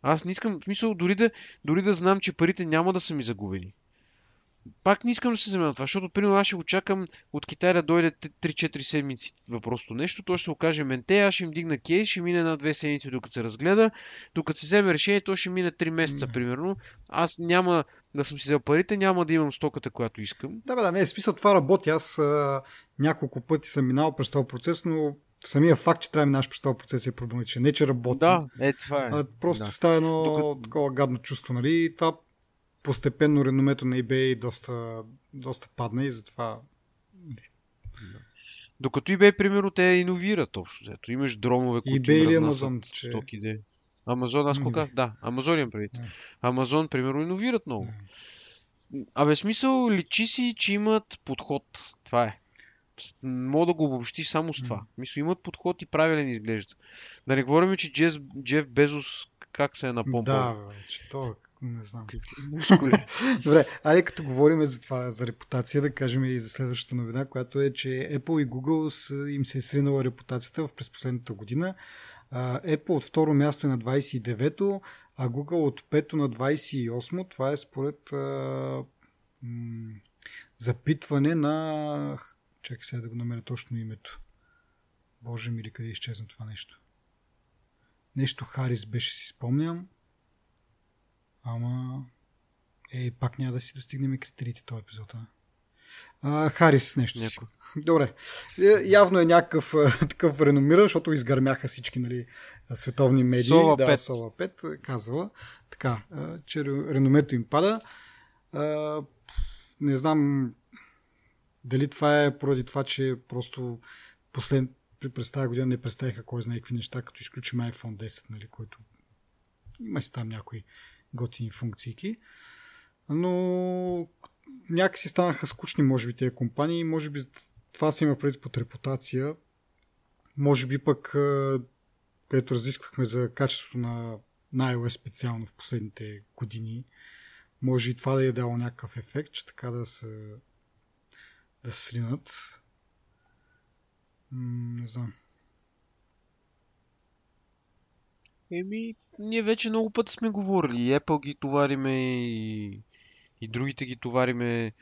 Аз не искам, в смисъл, дори да, дори да знам, че парите няма да са ми загубени. Пак не искам да се занимавам това, защото, примерно, аз ще го чакам от Китай да дойде 3-4 седмици въпросто нещо. Той ще се окаже менте, аз ще им дигна кейс, ще мине на 2 седмици, докато се разгледа. Докато се вземе решение, то ще мине 3 месеца, примерно. Аз няма да съм си взел парите, няма да имам стоката, която искам. Да, бе, да, не, е смисъл това работи. Аз а, няколко пъти съм минал през този процес, но самия факт, че трябва да минаш през този процес е проблематичен. Не, че работи. Да, е, това е. А, просто да. става едно Докато... такова гадно чувство, нали? И това постепенно реномето на eBay доста, доста падна и затова... Докато eBay, примерно, те иновират общо. Зато. Имаш дронове, които eBay или Amazon, че... стоки, Амазон, аз кока? Да, Амазон имам предвид. Амазон, примерно, иновират много. Абе, смисъл, личи си, че имат подход. Това е. Мога да го обобщи само с това. Мисля, имат подход и правилен изглежда. Да не говорим, че Джеф, Джеф Безос как се е напомпал. Да, че то не знам. Добре, айде като говорим за това, за репутация, да кажем и за следващата новина, която е, че Apple и Google с, им се е сринала репутацията в през последната година. Uh, Apple от второ място е на 29-то, а Google от пето на 28-то. Това е според uh, м- запитване на Чакай сега да го намеря точно името. Боже ми ли, къде изчезна това нещо? Нещо Харис беше, си спомням. Ама... Ей, пак няма да си достигнем критериите този епизод, а? а Харис нещо си. Добре. Е, явно е някакъв такъв реномиран, защото изгърмяха всички нали, световни медии. Сова да, 5. Сова 5 казала. Така, че реномето им пада. Не знам дали това е поради това, че просто послед, през тази година не представиха кой знае какви неща, като изключим iPhone 10, нали, който има си там някои готини функции. Но някакси станаха скучни, може би, тези компании. Може би това си има преди под репутация. Може би пък, където разисквахме за качеството на, на iOS специално в последните години, може и това да е дало някакъв ефект, че така да се да се сринат. М- не знам. Еми, ние вече много пъти сме говорили. И Apple ги товариме и, и другите ги товариме.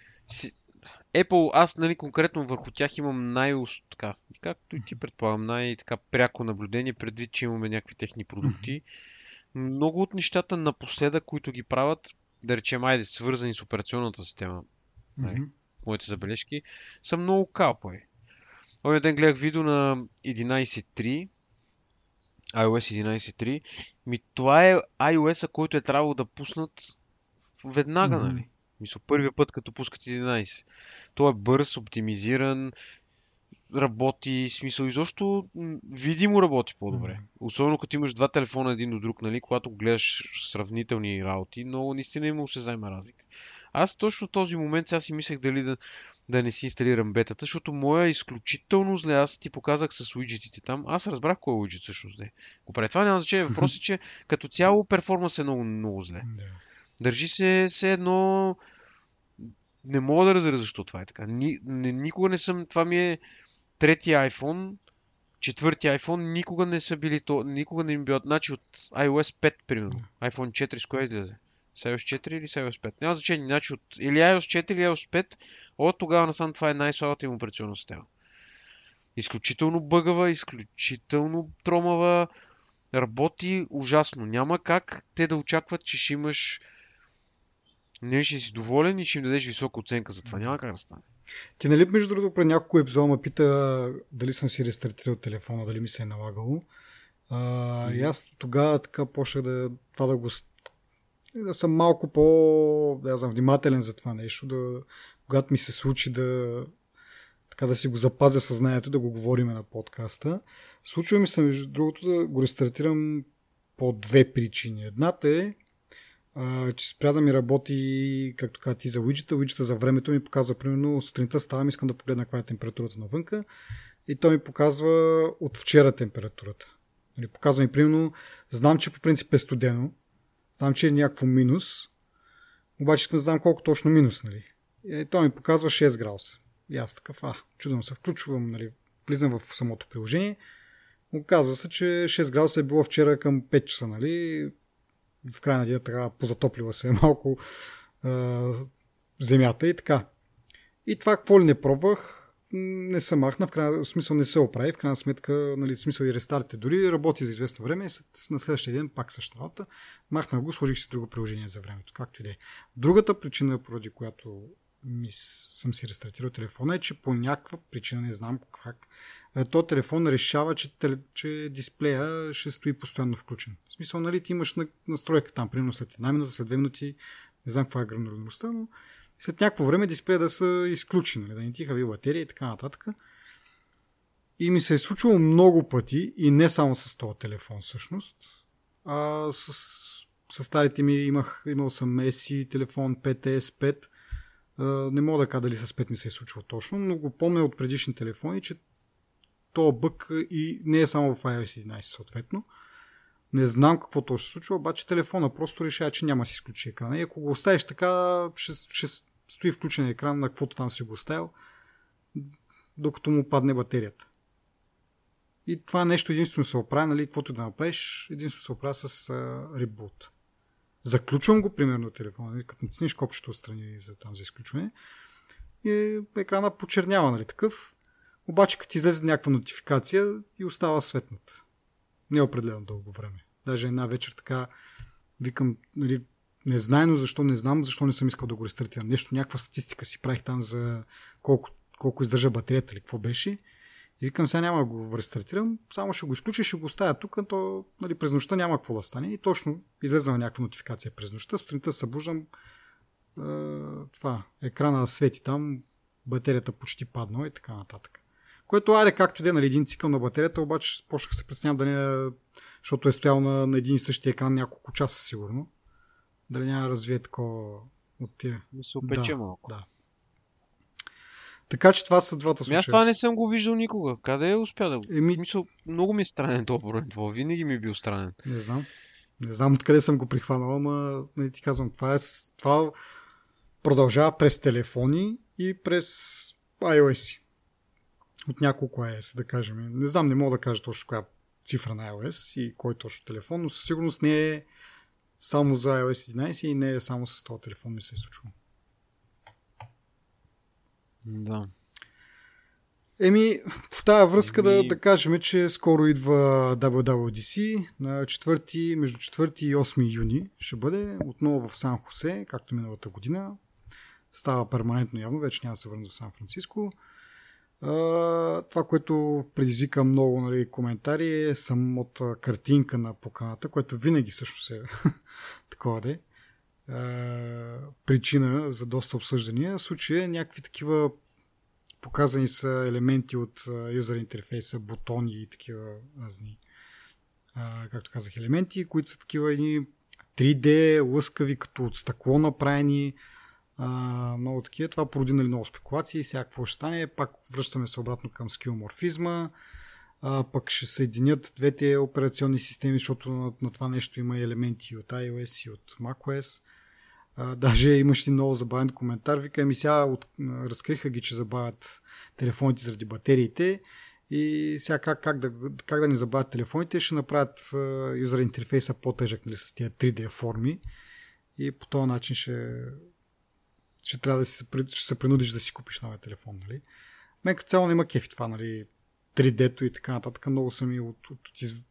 Apple, аз нали, конкретно върху тях имам най така, както и ти предполагам, най-така пряко наблюдение, предвид, че имаме някакви техни продукти. Много от нещата напоследък, които ги правят, да речем, айде, свързани с операционната система, mm-hmm моите забележки, са много калпови. Оня ден гледах видео на 11.3, iOS 11.3. Ми това е iOS-а, който е трябвало да пуснат веднага, mm-hmm. нали? Мисля, първия път, като пускат 11. Той е бърз, оптимизиран, работи, смисъл изобщо видимо работи по-добре. Mm-hmm. Особено като имаш два телефона един до друг, нали, когато гледаш сравнителни работи, но наистина има се взема разлика. Аз точно този момент сега си мислех дали да, да не си инсталирам бетата, защото моя е изключително зле. Аз ти показах с уиджетите там. Аз разбрах кой е уиджет всъщност не. Го прави. Това няма значение. Въпросът е, че като цяло перформанс е много, много зле. Държи се все едно... Не мога да разбера защо това е така. Ни, не, никога не съм... Това ми е третия iPhone. четвърти iPhone никога не са били то, никога не им бил, значи от iOS 5, примерно. iPhone 4 с кое излезе? IOS 4 или с iOS 5? Няма значение, значи от или iOS 4 или iOS 5, от тогава насам това е най-слабата им операционна система. Изключително бъгава, изключително тромава, работи ужасно. Няма как те да очакват, че ще имаш не ще си доволен и ще им дадеш висока оценка за това. Няма как да стане. Ти нали между другото пред няколко епизода ме пита дали съм си рестартирал телефона, дали ми се е налагало. А, mm-hmm. И аз тогава така почнах да, това да го да съм малко по да знам, внимателен за това нещо, да, когато ми се случи да така да си го запазя в съзнанието, да го говорим на подкаста. Случва ми се, между другото, да го рестартирам по две причини. Едната е, а, че спря да ми работи, както каза ти, за уиджета. Уиджета за времето ми показва, примерно, сутринта ставам, искам да погледна каква е температурата навънка и той ми показва от вчера температурата. Нали, показва ми, примерно, знам, че по принцип е студено, знам, че е някакво минус, обаче искам да знам колко точно минус, нали. И той ми показва 6 градуса. И аз такъв, а, чудом се включвам, нали, влизам в самото приложение. Оказва се, че 6 градуса е било вчера към 5 часа, нали в края на деня така позатоплила се малко а, земята и така. И това какво ли не пробвах, не се махна, в крайна смисъл не се оправи, в крайна сметка, нали, в смисъл и рестартите дори работи за известно време след, на следващия ден пак същата работа. Махнах го, сложих си друго приложение за времето, както и да е. Другата причина, поради която ми, съм си рестартирал телефона е, че по някаква причина, не знам как, е, то телефон решава, че, че дисплея ще стои постоянно включен. В смисъл, нали, ти имаш настройка там, примерно след една минута, след две минути, не знам каква е гранулярността, но след някакво време дисплея да са изключени, нали, да не ти хави батерия и така нататък. И ми се е случвало много пъти, и не само с този телефон всъщност, а с, с старите ми имах, имал съм SE телефон 5S, 5. не мога да кажа дали с 5 ми се е случило точно, но го помня от предишни телефони, че то бък и не е само в iOS 11 съответно. Не знам какво то ще случва, обаче телефона просто решава, че няма да си изключи екрана. И ако го оставиш така, ще, ще стои включен екран на каквото там си го оставил, докато му падне батерията. И това нещо единствено се оправя, нали, каквото да направиш, единствено се оправя с uh, ребут. Заключвам го, примерно, телефона, нали, като натиснеш копчето отстрани за там за изключване, и екрана почернява, нали, такъв. Обаче, като излезе някаква нотификация и остава светнат. Не е определено дълго време. Даже една вечер така викам, нали, незнайно защо не знам, защо не съм искал да го рестартирам. Нещо, някаква статистика си правих там за колко, колко издържа батерията или какво беше. И викам, сега няма да го рестартирам, само ще го изключа, ще го оставя тук, то нали, през нощта няма какво да стане. И точно излезе на някаква нотификация през нощта, сутринта събуждам, е, това, екрана свети там, батерията почти паднала и така нататък. Което аре както де, нали, един цикъл на батерията, обаче почнах се представям да не, защото е стоял на, на един и същия екран няколко часа сигурно. Дали няма да развие такова от тия. Да се опече да, малко. Да. Така че това са двата случая. Аз това не съм го виждал никога. Къде е успя да го? Еми... Мисъл, много ми е странен този Това винаги ми е бил странен. Не знам. Не знам откъде съм го прихванал, ама не ти казвам, това, е, това продължава през телефони и през iOS от няколко iOS, да кажем. Не знам, не мога да кажа точно коя цифра на iOS и кой точно телефон, но със сигурност не е само за iOS 11 и не е само с този телефон ми се е случило. Да. Еми, в тази връзка Еми... да, да кажем, че скоро идва WWDC на 4, между 4 и 8 юни ще бъде отново в Сан Хосе, както миналата година. Става перманентно явно, вече няма да се върна в Сан Франциско това, което предизвика много нали, коментари е самата картинка на поканата, което винаги също е такова да е. причина за доста обсъждания. В случая някакви такива показани са елементи от юзер интерфейса, бутони и такива разни, както казах, елементи, които са такива едни 3D, лъскави, като от стъкло направени, а, много такива. Това породи нали, много спекулации. Сега ще стане? Пак връщаме се обратно към скилморфизма. А, пък ще съединят двете операционни системи, защото на, на това нещо има елементи от iOS и от macOS. А, даже имаш и много забавен коментар. Вика, ми сега от, разкриха ги, че забавят телефоните заради батериите. И сега как, как, да, как да ни забавят телефоните, ще направят юзер интерфейса по-тежък нали, с тия 3D форми и по този начин ще, ще трябва да си, ще се принудиш да си купиш новия телефон. Нали? Мен като цяло няма кефи това, нали? 3D-то и така нататък. Много съм и от, от, от,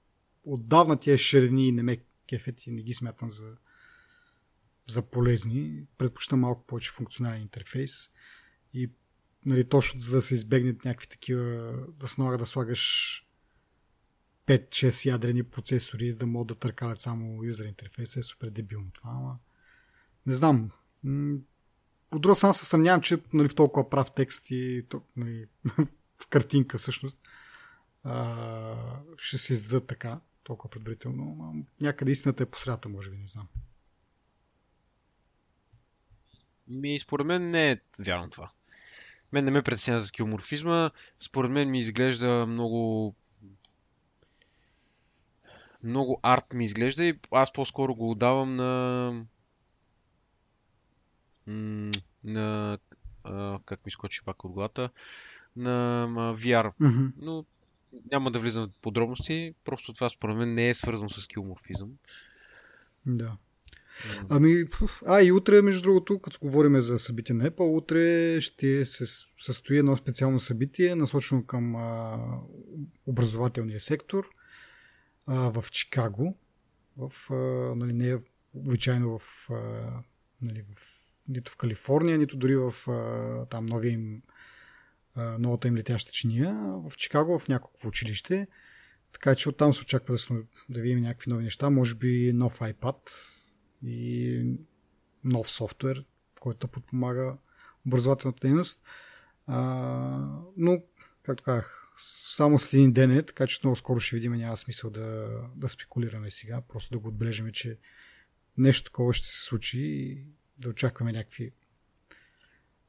отдавна тия ширини не ме кефят и не ги смятам за, за полезни. Предпочитам малко повече функционален интерфейс и нали, точно за да се избегнат някакви такива, да се налага да слагаш 5-6 ядрени процесори, за да могат да търкалят само юзер интерфейса е супер дебилно това, ама не знам. От друга страна се съмнявам, че нали, в толкова прав текст и нали, в картинка всъщност а, ще се издадат така, толкова предварително. Някъде истината е по средата, може би, не знам. Ми, според мен не е вярно това. Мен не ме притеснява за скилморфизма. Според мен ми изглежда много много арт ми изглежда и аз по-скоро го отдавам на на а, как ми скочи пак от главата на а, VR. Mm-hmm. Но няма да влизам в подробности, просто това според мен не е свързано с килморфизъм. Да. Ами, а и утре, между другото, като говорим за събитие на Apple, утре ще се състои едно специално събитие, насочено към а, образователния сектор а, в Чикаго. В, а, нали, не е обичайно в, а, нали, в, нито в Калифорния, нито дори в а, там новия им, а, новата им летяща чиния. В Чикаго, в някакво училище. Така че оттам се очаква да, да видим някакви нови неща. Може би нов iPad, и нов софтуер, който подпомага образователната дейност. А, но, както казах, само след един ден е, така че много скоро ще видим, няма смисъл да, да спекулираме сега, просто да го отбележим, че нещо такова ще се случи да очакваме някакви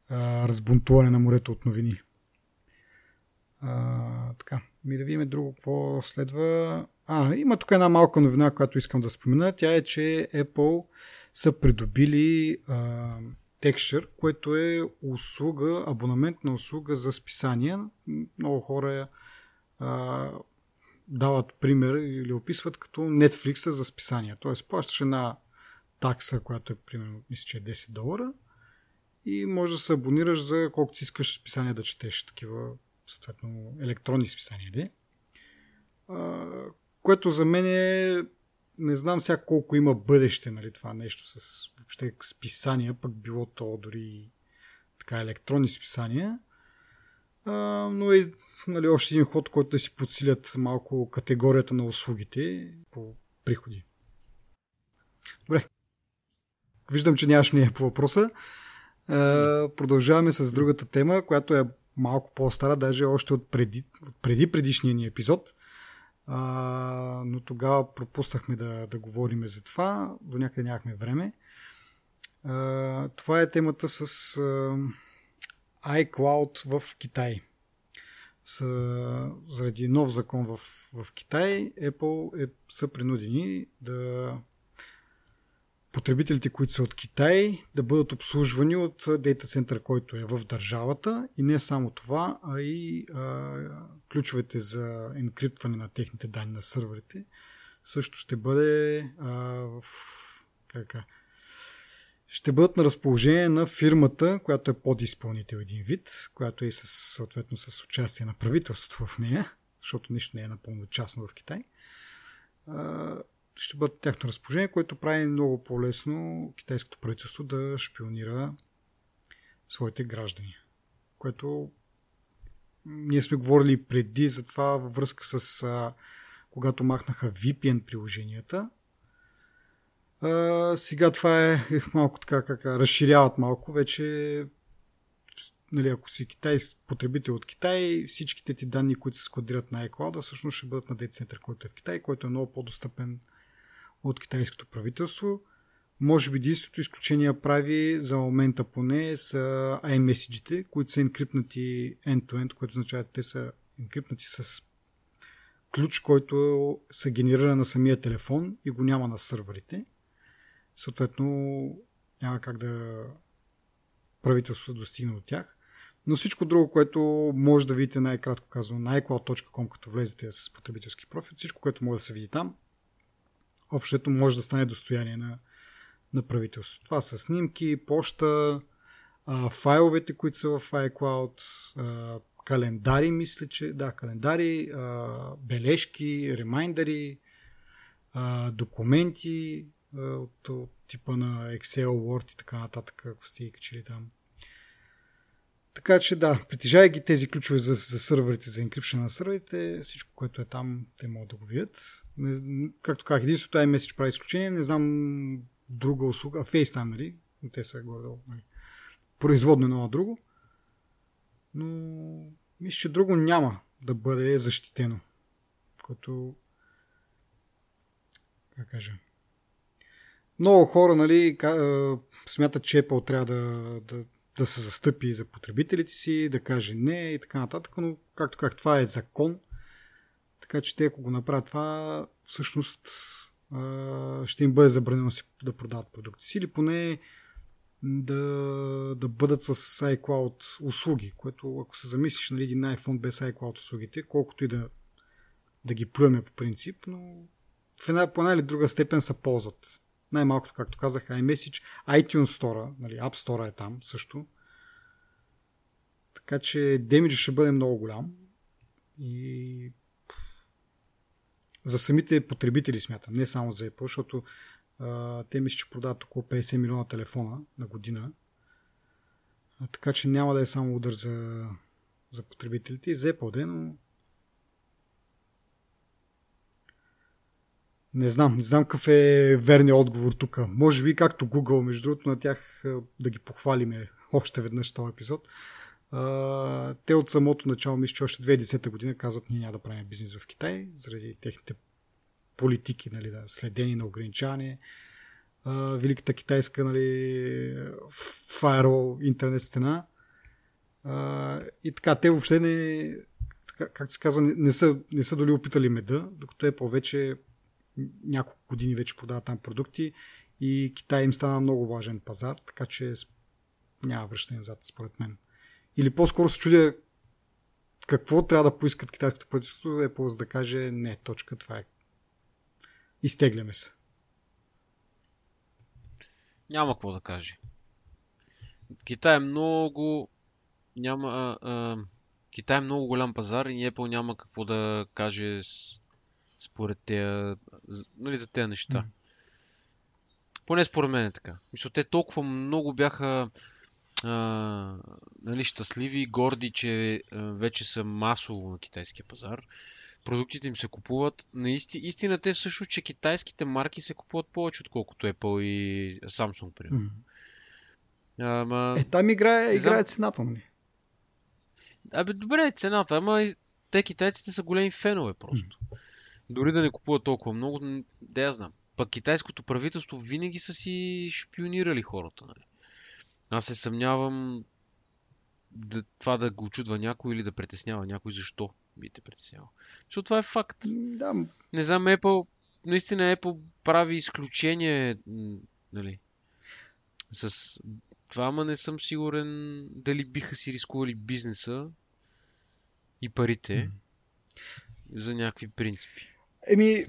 а, разбунтуване на морето от новини. А, така, ми да видим друго, какво следва. А, има тук една малка новина, която искам да спомена. Тя е, че Apple са придобили а, Texture, което е услуга, абонамент на услуга за списания. Много хора а, дават пример или описват като Netflix за списания. Тоест, плащаш една такса, която е примерно, мисля, че е 10 долара и може да се абонираш за колкото си искаш списания да четеш, такива съответно електронни списания. Де? А, което за мен е не знам сега колко има бъдеще нали, това нещо с въобще списания, пък било то дори така електронни списания. А, но е нали, още един ход, който да си подсилят малко категорията на услугите по приходи. Добре. Виждам, че нямаш мнение по въпроса. А, продължаваме с другата тема, която е малко по-стара, даже още от преди, от преди предишния ни епизод. А, но тогава пропуснахме да, да говорим за това. До някъде нямахме време. А, това е темата с а, iCloud в Китай. С, заради нов закон в, в Китай, Apple е, са принудени да потребителите, които са от Китай, да бъдат обслужвани от дейта център, който е в държавата. И не само това, а и а, ключовете за енкриптване на техните данни на сървърите също ще бъде а, в, как, ще бъдат на разположение на фирмата, която е подизпълнител един вид, която е с, съответно с участие на правителството в нея, защото нищо не е напълно частно в Китай ще бъдат тяхно разположение, което прави много по-лесно китайското правителство да шпионира своите граждани. Което ние сме говорили преди за това във връзка с а, когато махнаха VPN приложенията. А, сега това е малко така, как разширяват малко. Вече нали, ако си Китай, потребител от Китай, всичките ти данни, които се складират на iCloud, всъщност ще бъдат на Center, който е в Китай, който е много по-достъпен от китайското правителство. Може би единственото изключение прави за момента поне са iMessage-ите, които са енкрипнати end-to-end, което означава, че те са енкрипнати с ключ, който се генерира на самия телефон и го няма на сървърите. Съответно, няма как да правителството достигне от тях. Но всичко друго, което може да видите най-кратко казано на iCloud.com, като влезете с потребителски профил, всичко, което може да се види там, общото може да стане достояние на, на правителството. Това са снимки, почта, а, файловете, които са в iCloud, а, календари, мисля, че да, календари, а, бележки, ремайндери, а, документи а, от, от типа на Excel, Word и така нататък, ако сте ги качили там. Така че да, притежавайки тези ключове за, за сървърите, за енкрипшн на сървърите, всичко, което е там, те могат да го видят. Не, както казах, единството iMessage прави изключение, не знам друга услуга, а FaceTime, нали? Те са горе нали? производно едно друго. Но мисля, че друго няма да бъде защитено. Което как кажа, много хора нали, смятат, че Apple трябва да, да, да се застъпи за потребителите си, да каже не и така нататък, но както как това е закон, така че те ако го направят това, всъщност ще им бъде забранено си да продават продукти си или поне да, да бъдат с iCloud услуги, което ако се замислиш на нали, един iPhone без iCloud услугите, колкото и да, да ги плюеме по принцип, но в една, по една или друга степен се ползват. Най-малкото, както казах, iMessage, iTunes Store, нали, App Store е там също. Така че демиджа ще бъде много голям. И за самите потребители смятам, не само за Apple, защото а, те мисля, че продават около 50 милиона телефона на година. А, така че няма да е само удар за, за потребителите и за Apple, де, но Не знам, не знам какъв е верният отговор тук. Може би както Google, между другото, на тях да ги похвалиме още веднъж този епизод. Те от самото начало, мисля, че още 2010 година казват, ние няма да правим бизнес в Китай, заради техните политики, нали, да, следени на ограничаване. Великата китайска нали, firewall интернет стена. И така, те въобще не, както се казва, не, не, са, не са доли опитали меда, докато е повече няколко години вече продават там продукти и Китай им стана много важен пазар, така че няма връщане назад, според мен. Или по-скоро се чудя какво трябва да поискат китайското правителство, е по да каже не, точка, това е. Изтегляме се. Няма какво да каже. Китай е много... Няма... А, а... Китай е много голям пазар и Apple няма какво да каже според те, нали, за тези неща. Mm. Поне според мен е така. Мисля, те толкова много бяха а, нали, щастливи и горди, че а, вече са масово на китайския пазар. Продуктите им се купуват. Наистина, истината е също, че китайските марки се купуват повече, отколкото Apple и Samsung, примерно. Mm. Ама... Е, там играе, играе цената, нали? Абе, добре е цената, ама те китайците са големи фенове просто. Mm. Дори да не купуват толкова много, да я знам. Пък китайското правителство винаги са си шпионирали хората. Нали? Аз се съмнявам да, това да го очудва някой или да притеснява някой. Защо би те притеснявал? Защото това е факт. Да. Не знам, Apple, наистина Apple прави изключение, нали, с това, ама не съм сигурен дали биха си рискували бизнеса и парите за някакви принципи. Еми,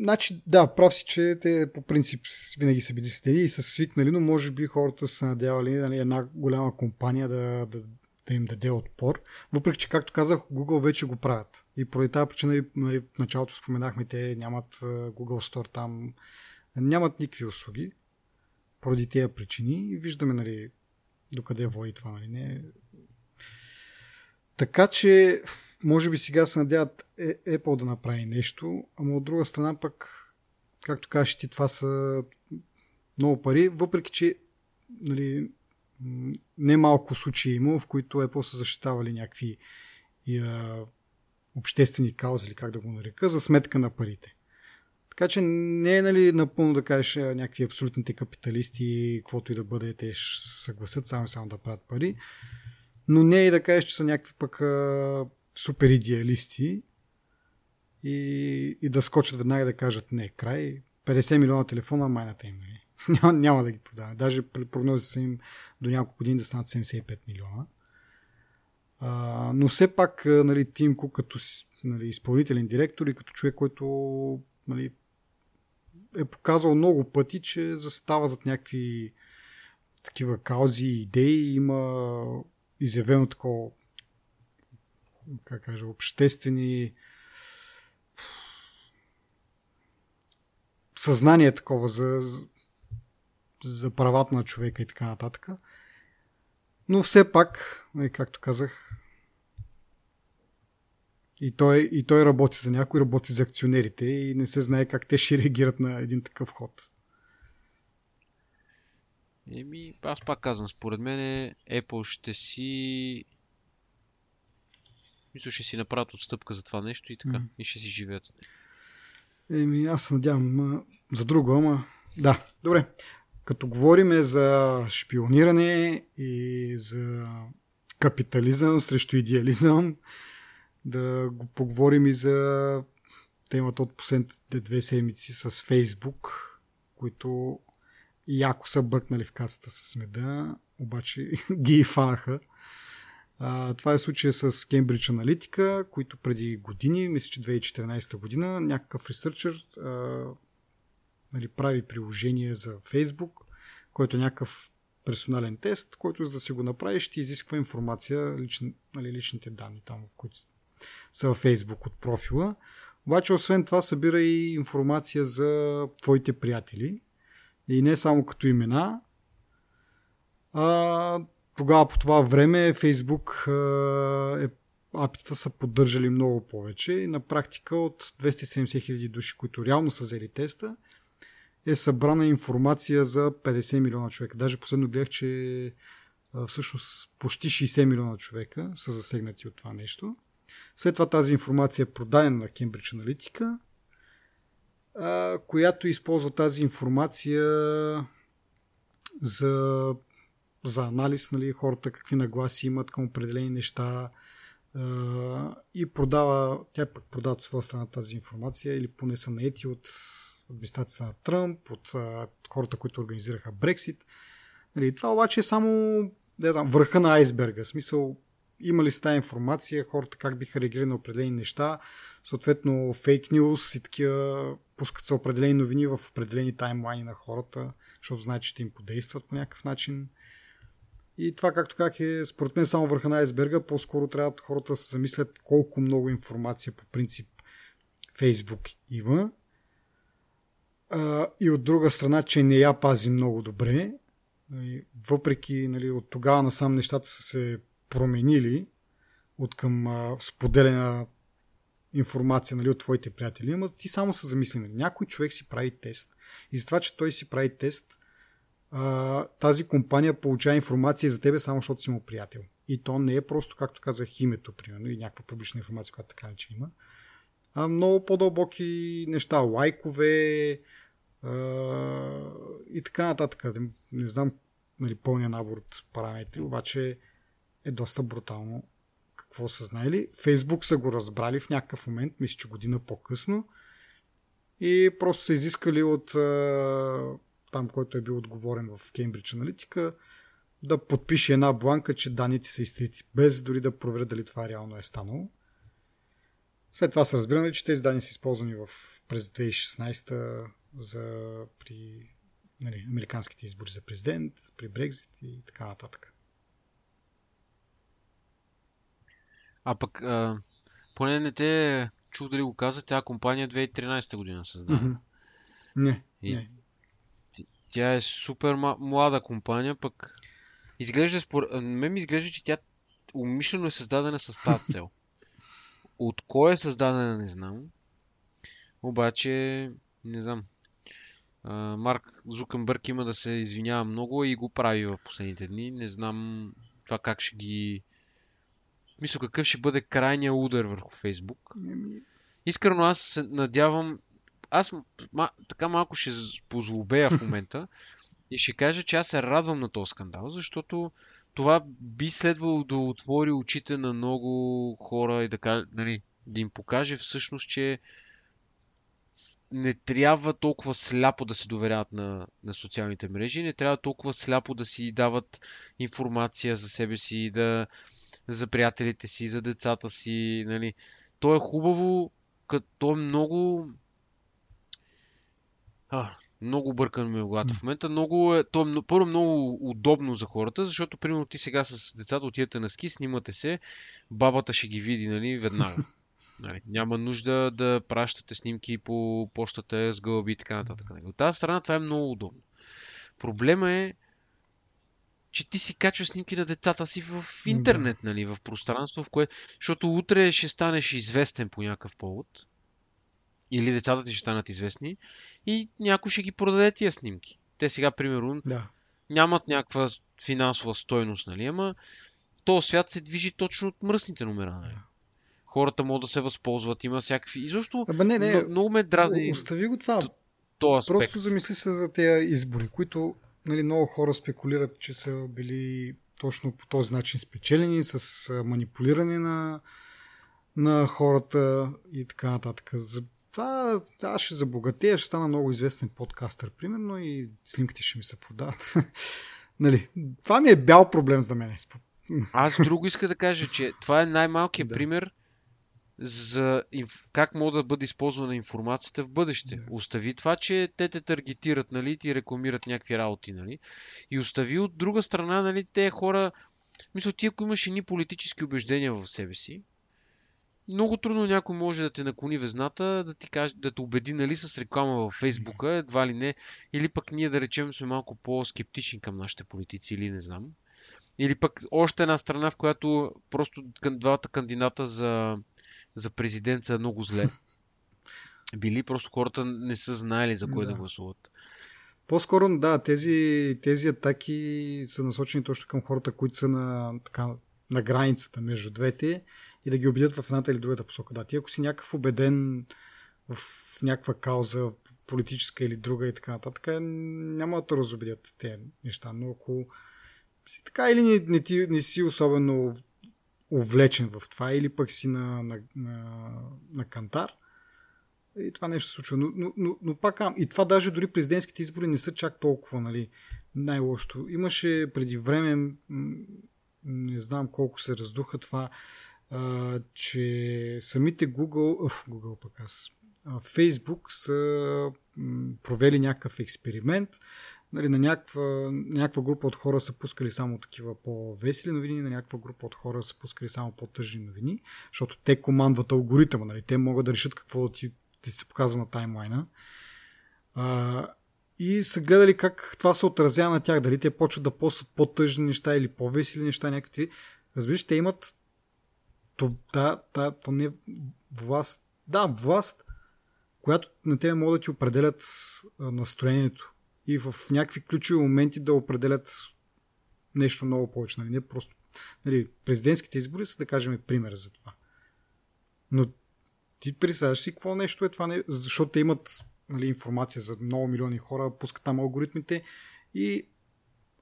значи, да, прав си, че те по принцип винаги са били следи и са свикнали, но може би хората са надявали нали, една голяма компания да, да, да им даде отпор. Въпреки, че, както казах, Google вече го правят. И поради тази причина, нали, в началото споменахме, те нямат Google Store там, нямат никакви услуги. Поради тези причини и виждаме, нали, докъде води това, нали, не. Така че, може би сега се надяват е, Apple да направи нещо, ама от друга страна пък, както кажеш ти, това са много пари, въпреки че нали, не малко случаи има, в които Apple са защитавали някакви а, обществени каузи, или как да го нарека, за сметка на парите. Така че не е нали, напълно да кажеш някакви абсолютните капиталисти, каквото и да бъде, те ще съгласят само само да правят пари. Но не е и да кажеш, че са някакви пък а, супер идеалисти и, и да скочат веднага да кажат не, край, 50 милиона телефона майната им. Нали? няма, няма да ги продават. Даже прогнози са им до няколко години да станат 75 милиона. А, но все пак, нали, Тим като нали, изпълнителен директор и като човек, който нали, е показал много пъти, че застава зад някакви такива каузи идеи. Има изявено такова как кажа, обществени съзнание такова за, за правата на човека и така нататък. Но все пак, нали, както казах, и той, и той работи за някой, работи за акционерите и не се знае как те ще реагират на един такъв ход. Еми, аз пак казвам, според мен Apple ще си... Мисля, ще си направят отстъпка за това нещо и така. Mm. И ще си живеят Еми, аз се надявам за друго, ама... Да, добре. Като говориме за шпиониране и за капитализъм срещу идеализъм, да го поговорим и за темата от последните две седмици с Фейсбук, които яко са бъркнали в кацата с меда, обаче ги фанаха. Това е случая с Cambridge Analytica, които преди години, мисля, че 2014 година, някакъв ресърчър нали, прави приложение за Facebook, който е някакъв персонален тест, който за да си го направи ще изисква информация, лични, нали, личните данни там, в които са във Facebook от профила. Обаче, освен това, събира и информация за твоите приятели. И не само като имена. А, тогава по това време Facebook е, апитата са поддържали много повече. И на практика от 270 хиляди души, които реално са взели теста, е събрана информация за 50 милиона човека. Даже последно гледах, че всъщност почти 60 милиона човека са засегнати от това нещо. След това тази информация е продадена на Cambridge Analytica, която използва тази информация за, за анализ, нали, хората какви нагласи имат към определени неща и продава, тя пък продава от своя страна тази информация или поне са наети от администрацията на Тръмп, от хората, които организираха Брексит. Нали, това обаче е само не знам, върха на айсберга. В смисъл, има ли тази информация, хората как биха реагирали на определени неща, съответно фейк нюз и такива пускат се определени новини в определени таймлайни на хората, защото знаят, че ще им подействат по някакъв начин. И това, както как е, според мен само върха на айсберга, по-скоро трябва хората да се замислят колко много информация по принцип Фейсбук има. и от друга страна, че не я пази много добре. Въпреки нали, от тогава насам нещата са се променили от към а, споделена информация нали, от твоите приятели, но ти само се замисли. Някой човек си прави тест. И за това, че той си прави тест, а, тази компания получава информация за тебе само защото си му приятел. И то не е просто, както казах, името, примерно, и някаква публична информация, която така че има. А много по-дълбоки неща, лайкове а, и така нататък. Не знам нали, пълния набор от параметри, обаче е доста брутално какво са знаели. Фейсбук са го разбрали в някакъв момент, мисля, че година по-късно. И просто са изискали от там, който е бил отговорен в Кембридж Аналитика, да подпише една бланка, че данните са изтрити, без дори да проверят дали това реално е станало. След това са разбирали, че тези данни са използвани в, през 2016 за, при нали, американските избори за президент, при Брекзит и така нататък. А пък, а, поне не те чух дали го каза, тя компания 2013 година създава. Mm-hmm. Не, и, не. Тя е супер млада компания, пък изглежда, спор... мен ми изглежда, че тя умишлено е създадена с тази цел. От кой е създадена, не знам. Обаче, не знам. Марк Зукънбърг има да се извинява много и го прави в последните дни. Не знам това как ще ги мисля, какъв ще бъде крайния удар върху Фейсбук. Искрено аз се надявам, аз ма, така малко ще позлобея в момента и ще кажа, че аз се радвам на този скандал, защото това би следвало да отвори очите на много хора и да, нали, да им покаже всъщност, че не трябва толкова сляпо да се доверяват на, на социалните мрежи, не трябва толкова сляпо да си дават информация за себе си, да, за приятелите си, за децата си. Нали. То е хубаво, като е много... А, много бъркан ми е главата в момента. Много е, то е първо много удобно за хората, защото примерно ти сега с децата отидете на ски, снимате се, бабата ще ги види нали, веднага. Нали, няма нужда да пращате снимки по почтата с гълъби и така нататък. Нали. От тази страна това е много удобно. Проблема е, че ти си качваш снимки на децата си в интернет, нали, в пространство, в което... Защото утре ще станеш известен по някакъв повод. Или децата ти ще станат известни. И някой ще ги продаде тия снимки. Те сега, примерно, да. нямат някаква финансова стойност, нали, ама то свят се движи точно от мръсните номера, нали. Хората могат да се възползват, има всякакви... И защо Абе, не, не, много ме дразни. Остави го това. Просто замисли се за тези избори, които нали, много хора спекулират, че са били точно по този начин спечелени, с манипулиране на, на хората и така нататък. Това аз ще забогатея, ще стана много известен подкастър, примерно, и снимките ще ми се продават. нали, това ми е бял проблем за мен. Аз друго иска да кажа, че това е най-малкият да. пример за как може да бъде използвана информацията в бъдеще. Yeah. Остави това, че те те таргетират, нали, ти рекламират някакви работи, нали. И остави от друга страна, нали, те хора, мисля, ти ако имаш едни политически убеждения в себе си, много трудно някой може да те наклони везната, да ти каже, да те убеди, нали, с реклама във Фейсбука, едва ли не, или пък ние да речем сме малко по-скептични към нашите политици, или не знам. Или пък още една страна, в която просто двата кандидата за за президент са много зле. Били просто хората не са знаели за кой да, да гласуват. По-скоро, да, тези, тези атаки са насочени точно към хората, които са на, така, на границата между двете и да ги убедят в едната или другата посока. Да, ти ако си някакъв убеден в някаква кауза, политическа или друга и така нататък, няма да разобедят тези неща. Но ако си така или не, не, ти, не си особено увлечен в това или пък си на, на, на, на кантар. И това нещо се случва. Но, но, но, но пак, и това даже дори президентските избори не са чак толкова, нали, най-лошото. Имаше преди време, не знам колко се раздуха това, а, че самите Google, оф, Google пък аз, Facebook са провели някакъв експеримент, нали, на някаква, някаква група от хора са пускали само такива по-весели новини, на някаква група от хора са пускали само по-тъжни новини, защото те командват алгоритъма, нали, те могат да решат какво да ти, ти се показва на таймлайна. А, и са гледали как това се отразява на тях, дали те почват да постват по-тъжни неща или по-весели неща някакви. Разбираш, те имат то, да, да, то не е власт, да, власт, която на тебе могат да ти определят настроението и в някакви ключови моменти да определят нещо много повече. Нали? Не просто, нали, президентските избори са, да кажем, пример за това. Но ти представяш си какво нещо е това, защото те имат нали, информация за много милиони хора, пускат там алгоритмите и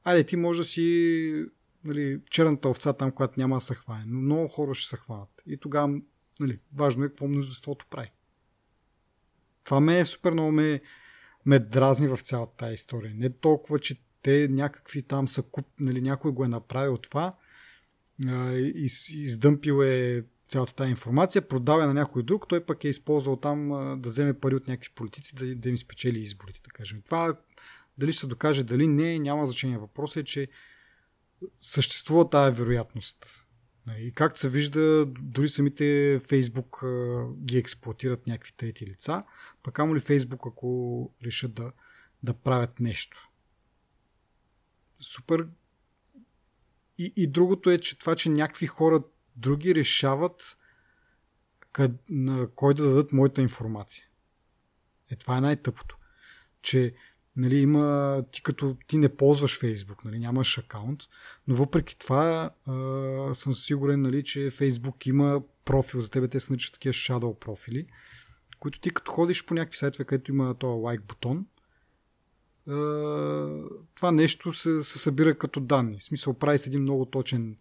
айде ти може да си нали, черната овца там, която няма да се хване, но много хора ще се хванат. И тогава нали, важно е какво мнозинството прави. Това ме е супер много ме ме дразни в цялата тази история. Не толкова, че те някакви там са куп, нали, някой го е направил това и издъмпил е цялата тази информация, продава на някой друг, той пък е използвал там да вземе пари от някакви политици, да, да им спечели изборите, да кажем. Това дали ще се докаже, дали не, няма значение. Въпросът е, че съществува тази вероятност. Нали, и както се вижда, дори самите Фейсбук ги експлуатират някакви трети лица, пък амо ли Фейсбук, ако решат да, да правят нещо. Супер. И, и другото е, че това, че някакви хора други решават къд, на кой да дадат моята информация. Е, това е най-тъпото. Че нали, има, ти като ти не ползваш Фейсбук, нали, нямаш акаунт, но въпреки това а, съм сигурен, нали, че Фейсбук има профил за тебе, те са наричат такива shadow профили, които ти като ходиш по някакви сайтове, където има този лайк бутон, а, това нещо се, се събира като данни. В смисъл, прави се един много точен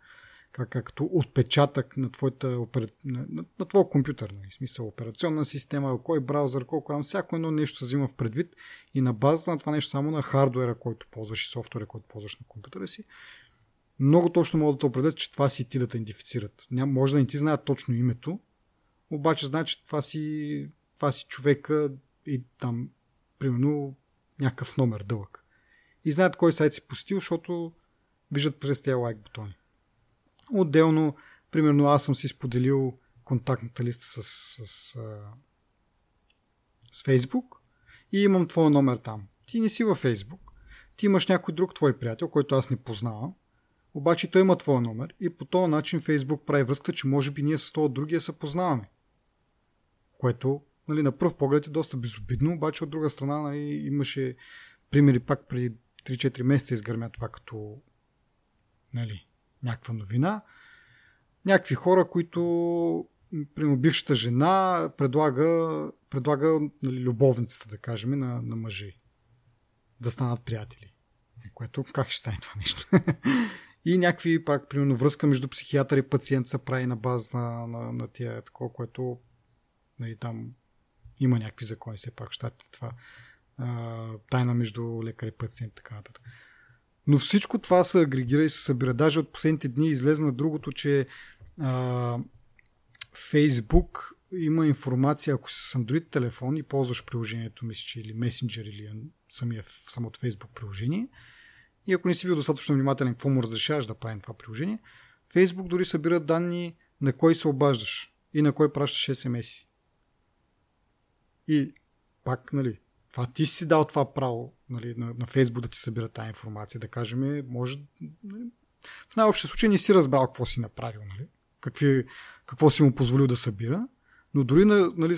как, както отпечатък на, твоята, на, на, на твоя компютър. Нали? смисъл операционна система, кой браузър, колко там, всяко едно нещо се взима в предвид и на база на това нещо само на хардуера, който ползваш и софтуера, който ползваш на компютъра си, много точно могат да те определят, че това си ти да те идентифицират. Ням, може да не ти знаят точно името, обаче знаят, че това си, това си човека и там, примерно, някакъв номер дълъг. И знаят кой сайт си посетил, защото виждат през тези лайк бутони. Отделно, примерно, аз съм си споделил контактната листа с, с, с, с Facebook и имам твой номер там. Ти не си във Facebook. Ти имаш някой друг твой приятел, който аз не познавам. Обаче той има твой номер и по този начин Facebook прави връзка, че може би ние с този другия се познаваме. Което нали, на пръв поглед е доста безобидно, обаче от друга страна нали, имаше примери пак преди 3-4 месеца изгърмя това като нали, някаква новина. Някакви хора, които примерно бившата жена предлага, предлага нали, любовницата, да кажем, на, на мъжи. Да станат приятели. Което как ще стане това нещо? и някакви, пак, примерно, връзка между психиатър и пациент се прави на база на, на, на тия такова, което нали, там има някакви закони, все пак, щатите това. А, тайна между лекар и пациент така нататък. Но всичко това се агрегира и се събира. Даже от последните дни излезна другото, че а, Facebook има информация, ако си с Android телефон и ползваш приложението, мисля, че или Messenger, или самия, самото Facebook приложение, и ако не си бил достатъчно внимателен, какво му разрешаваш да правим това приложение, Facebook дори събира данни на кой се обаждаш и на кой пращаш SMS. И пак, нали, това ти си дал това право нали, на, на Facebook да ти събира тази информация, да кажем, може. Нали, в най-общия случай не си разбрал какво си направил, нали, какви, какво си му позволил да събира, но дори на, нали,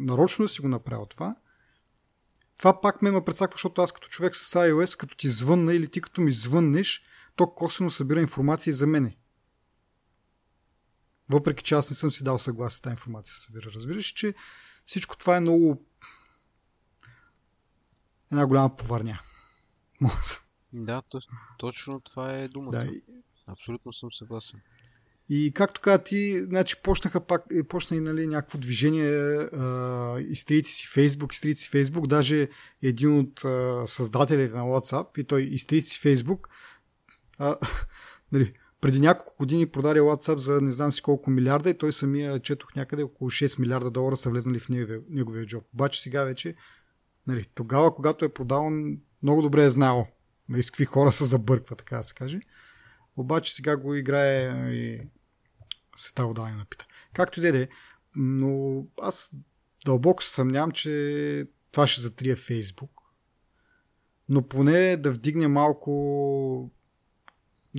нарочно си го направил това, това пак ме ме предсаква, защото аз като човек с iOS, като ти звънна или ти като ми звъннеш, то косвено събира информация за мене. Въпреки, че аз не съм си дал съгласие тази информация се събира. Разбираш, че всичко това е много една голяма поварня. Да, точно това е думата. Да. Абсолютно съм съгласен. И както каза ти, значи почнаха пак, почна и нали, някакво движение, а, изтрите си Facebook, изтрите си Facebook, даже един от а, създателите на WhatsApp и той изтрите си Facebook, а, нали, преди няколко години продаде WhatsApp за не знам си колко милиарда и той самия четох някъде около 6 милиарда долара са влезнали в неговия, неговия джоб. Обаче сега вече, нали, тогава, когато е продал, много добре е знал нали, с какви хора се забърква, така да се каже. Обаче сега го играе и света вода ни напита. Както и да е, но аз дълбоко съмнявам, че това ще затрие Фейсбук. Но поне да вдигне малко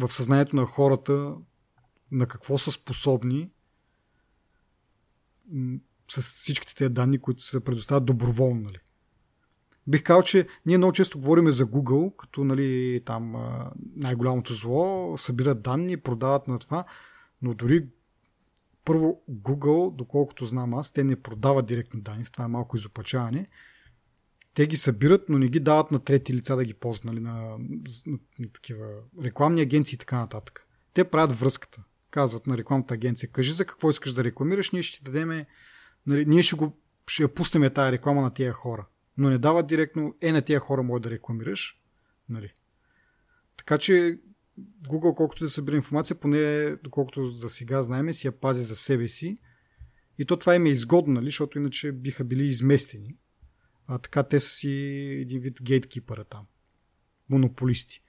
в съзнанието на хората на какво са способни с всичките тези данни, които се предоставят доброволно. Нали. Бих казал, че ние много често говорим за Google, като нали, там най-голямото зло, събират данни, продават на това, но дори първо Google, доколкото знам аз, те не продават директно данни, това е малко изопачаване. Те ги събират, но не ги дават на трети лица да ги ползват, нали, на, на, на, на такива рекламни агенции и така нататък. Те правят връзката. Казват на рекламната агенция, кажи за какво искаш да рекламираш, ние ще ти дадеме, нали, ние ще, го, ще пуснем тази реклама на тия хора. Но не дават директно, е на тия хора може да рекламираш. Нали. Така че Google, колкото да събира информация, поне доколкото за сега знаем, си я пази за себе си. И то това им е изгодно, нали? защото иначе биха били изместени. А така те са си един вид гейткипъра там. Монополисти.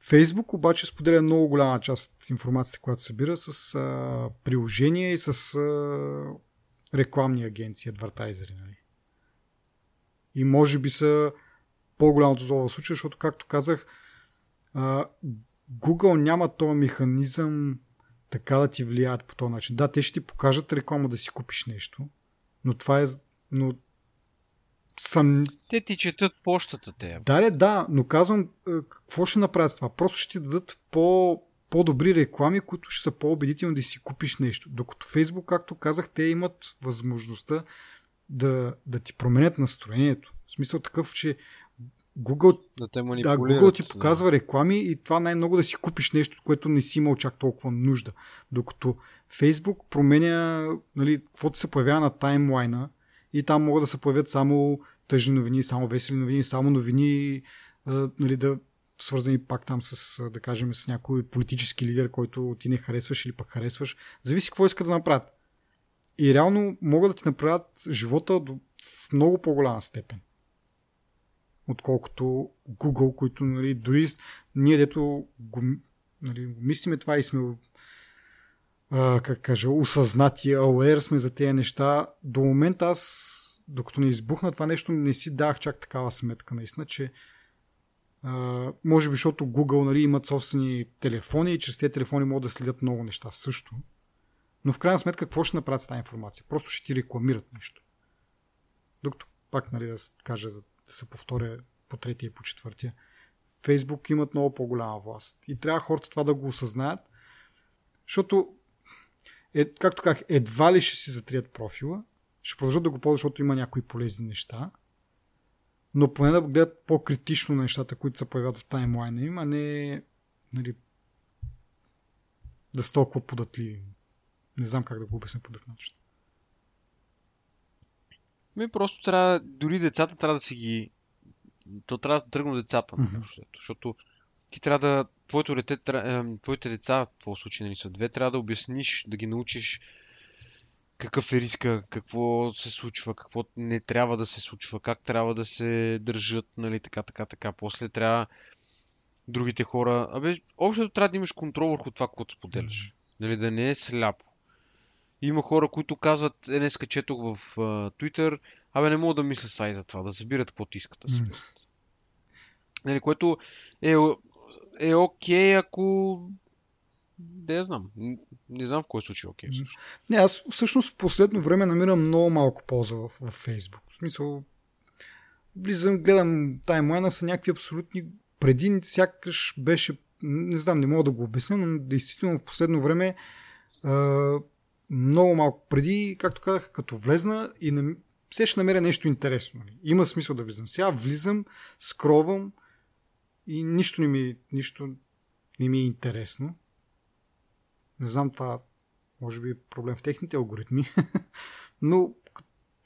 Фейсбук обаче споделя много голяма част от информацията, която събира с а, приложения и с а, рекламни агенции, адвартайзери. Нали? И може би са по-голямото зло в случая, защото, както казах, Google няма този механизъм така да ти влияят по този начин. Да, те ще ти покажат реклама да си купиш нещо, но това е... Но съм... Те ти четат почтата те. Да, не, да, но казвам, какво ще направят с това? Просто ще ти дадат по, по-добри реклами, които ще са по-убедителни да си купиш нещо. Докато Facebook, както казах, те имат възможността да, да ти променят настроението. В смисъл такъв, че Google, да, те да, Google ти показва реклами и това най-много да си купиш нещо, което не си имал чак толкова нужда. Докато Facebook променя, нали, каквото се появява на таймлайна и там могат да се появят само тъжни новини, само весели новини, само новини, нали, да, свързани пак там с, да кажем, с някой политически лидер, който ти не харесваш или пък харесваш. Зависи какво иска да направят. И реално могат да ти направят живота до, в много по-голяма степен. Отколкото Google, които нали, дори ние дето го, нали, мислиме това и сме а, как кажа, осъзнати, ауер сме за тези неща. До момента аз, докато не избухна това нещо, не си дах чак такава сметка, наистина, че а, може би, защото Google нали, имат собствени телефони и чрез тези телефони могат да следят много неща също. Но в крайна сметка, какво ще направят с тази информация? Просто ще ти рекламират нещо. Докато пак, нали, да кажа, да се повторя по третия и по четвъртия. Фейсбук имат много по-голяма власт. И трябва хората това да го осъзнаят, защото, е, както казах, едва ли ще си затрият профила, ще продължат да го ползват, защото има някои полезни неща, но поне да гледат по-критично нещата, които се появяват в таймлайна им, а не нали, да са толкова податливи. Не знам как да го обясня по друг начин. Ми просто трябва, дори децата трябва да си ги... То трябва да тръгна децата, mm-hmm. защото ти трябва да... Твоето дете, твоите деца, в твоя случай нали са две, трябва да обясниш, да ги научиш какъв е риска, какво се случва, какво не трябва да се случва, как трябва да се държат, нали, така, така, така. После трябва другите хора... Абе, общо трябва да имаш контрол върху това, което споделяш. Нали, да не е сляпо. Има хора, които казват, е, днес четох в uh, Twitter, абе не мога да мисля сай за това, да забират каквото искат да Mm. Нали, което е, е окей, okay, ако не я знам. Не знам в кой случай окей. Okay, Не, аз всъщност в последно време намирам много малко полза в, в Facebook. В смисъл, влизам, гледам таймлайна са някакви абсолютни... Преди сякаш беше... Не знам, не мога да го обясня, но действително в последно време а, много малко преди, както казах, като влезна и не, все ще намеря нещо интересно. Нали? Има смисъл да влизам. Сега влизам, скровам и нищо не ми, нищо не ми е интересно. Не знам това, може би е проблем в техните алгоритми, но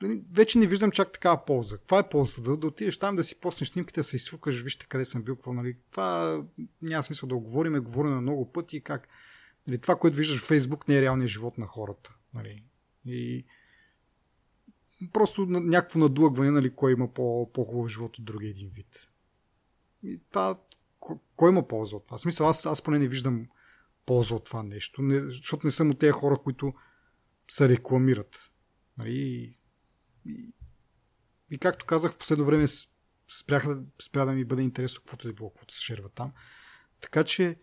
нали, вече не виждам чак такава полза. Каква е ползата? Да, да отидеш там, да си поснеш снимките, да се изфукаш, вижте къде съм бил, какво, нали? Това няма смисъл да го говорим, говорено на много пъти как нали, това, което виждаш в Фейсбук, не е реалният живот на хората. Нали? И просто някакво надлъгване, нали, кой има по, по-хубав живот от другия един вид. И това, кой има полза от това? В смисъл, аз, аз поне не виждам полза от това нещо, не, защото не съм от тези хора, които се рекламират. Нали? И, и, и както казах, в последно време спряха, спря да ми бъде интересно каквото е било, каквото се шерва там. Така че,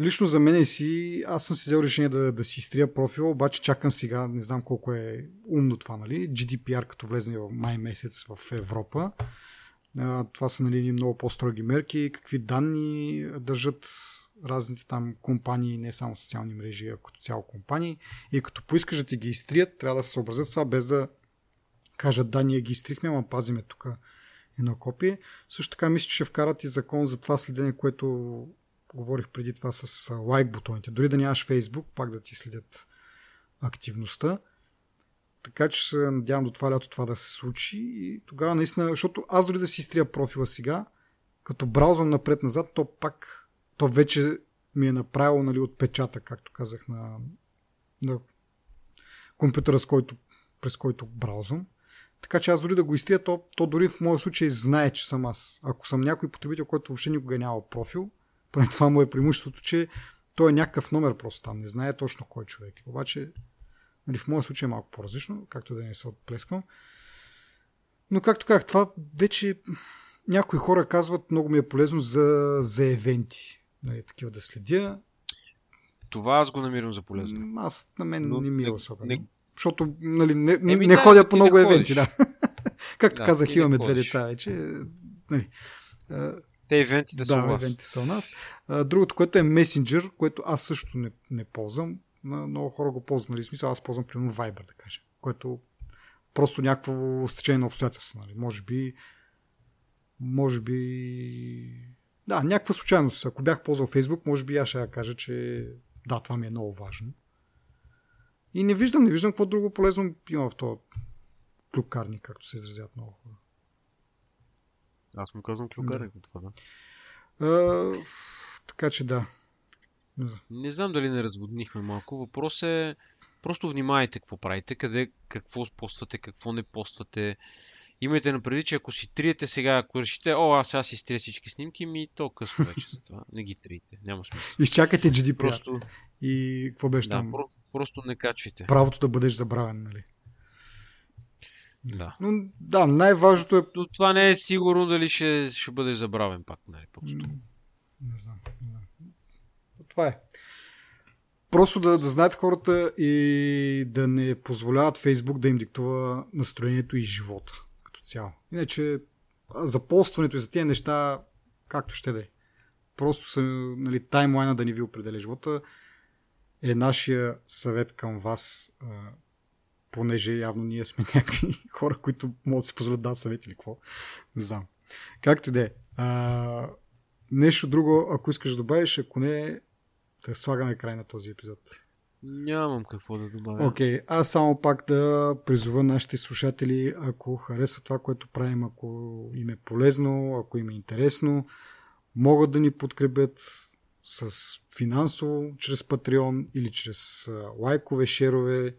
лично за мен си, аз съм си взел решение да, да си изтрия профила, обаче чакам сега, не знам колко е умно това, нали? GDPR като влезне в май месец в Европа. А, това са нали, много по-строги мерки, какви данни държат разните там компании, не само социални мрежи, а като цяло компании. И като поискаш да ти ги изтрият, трябва да се съобразят с това, без да кажат да, ние ги изтрихме, ама пазиме тук едно копие. Също така мисля, че ще вкарат и закон за това следене, което говорих преди това с лайк бутоните. Дори да нямаш Facebook, пак да ти следят активността. Така че се надявам до това лято това да се случи и тогава наистина, защото аз дори да си изтрия профила сега, като браузвам напред-назад, то пак то вече ми е направило нали, отпечатък, както казах, на, на компютъра, с който, през който браузвам. Така че аз дори да го изтрия, то, то дори в моя случай знае, че съм аз. Ако съм някой потребител, който въобще никога няма профил, поне това му е преимуществото, че той е някакъв номер просто там, не знае точно кой човек. Обаче, нали, в моя случай е малко по-различно, както да не се отплескам. Но както казах, това вече някои хора казват много ми е полезно за, за евенти нали, такива да следя. Това аз го намирам за полезно. Аз на мен Но, не ми е особено. Не... Защото нали, не, Еми, не да, ходя по много евенти. Да. Както да, казах, имаме две деца вече. Нали, те евентите да, са у вас. евентите са у нас. Другото, което е месенджер, което аз също не, не ползвам. Много хора го ползват. Нали, смисъл, аз ползвам примерно Viber, да кажем. Което просто някакво стечение на обстоятелства. Нали. Може би може би да, някаква случайност. Ако бях ползвал Фейсбук, може би аз ще я кажа, че да, това ми е много важно. И не виждам, не виждам какво друго полезно има в този клюкарник, както се изразят много хора. Аз му казвам клюкарник от това, да. А, така че да. Не знам. не знам дали не разводнихме малко. Въпрос е просто внимайте какво правите, къде, какво поствате, какво не поствате. Имайте на преди, че ако си триете сега, ако решите, о, аз сега си стрия всички снимки, ми то късно вече за това. Не ги триете. Няма смисъл. Изчакайте GDPR. Просто... И какво беше да, там? Про- просто не качвайте. Правото да бъдеш забравен, нали? Да. Но да, най-важното е... Но това не е сигурно дали ще, ще бъдеш забравен пак, нали? Просто. Не знам. Не знам. Това е. Просто да, да знаят хората и да не позволяват Фейсбук да им диктува настроението и живота като цяло. Иначе за полстването и за тези неща, както ще да е. Просто са, нали, таймлайна да ни ви определя живота е нашия съвет към вас, понеже явно ние сме някакви хора, които могат да си позволят да съвет или какво. Не знам. Както и да е. Нещо друго, ако искаш да добавиш, ако не, да слагаме край на този епизод. Нямам какво да добавя. Окей, okay, аз само пак да призова нашите слушатели, ако харесват това, което правим, ако им е полезно, ако им е интересно, могат да ни подкрепят с финансово, чрез Patreon или чрез лайкове, шерове,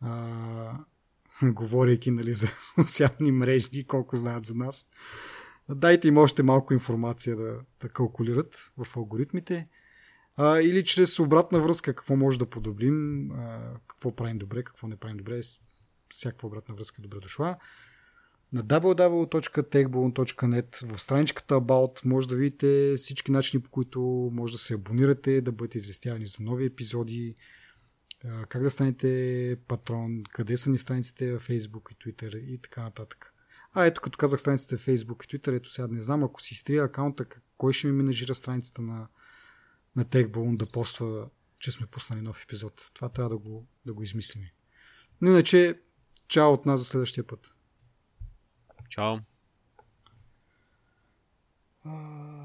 а, говорейки нали, за социални мрежи, колко знаят за нас. Дайте им още малко информация да, да калкулират в алгоритмите. А, или чрез обратна връзка, какво може да подобрим, а, какво правим добре, какво не правим добре. Всякаква обратна връзка е добре дошла. На www.techballoon.net в страничката About може да видите всички начини, по които може да се абонирате, да бъдете известявани за нови епизоди, как да станете патрон, къде са ни страниците в Facebook и Twitter и така нататък. А ето, като казах страниците в Facebook и Twitter, ето сега не знам, ако си изтрия акаунта, кой ще ми менажира страницата на, на TechBalloon да поства, че сме пуснали нов епизод. Това трябва да го, да го измислим. Но иначе, чао от нас до следващия път. Чао. Uh...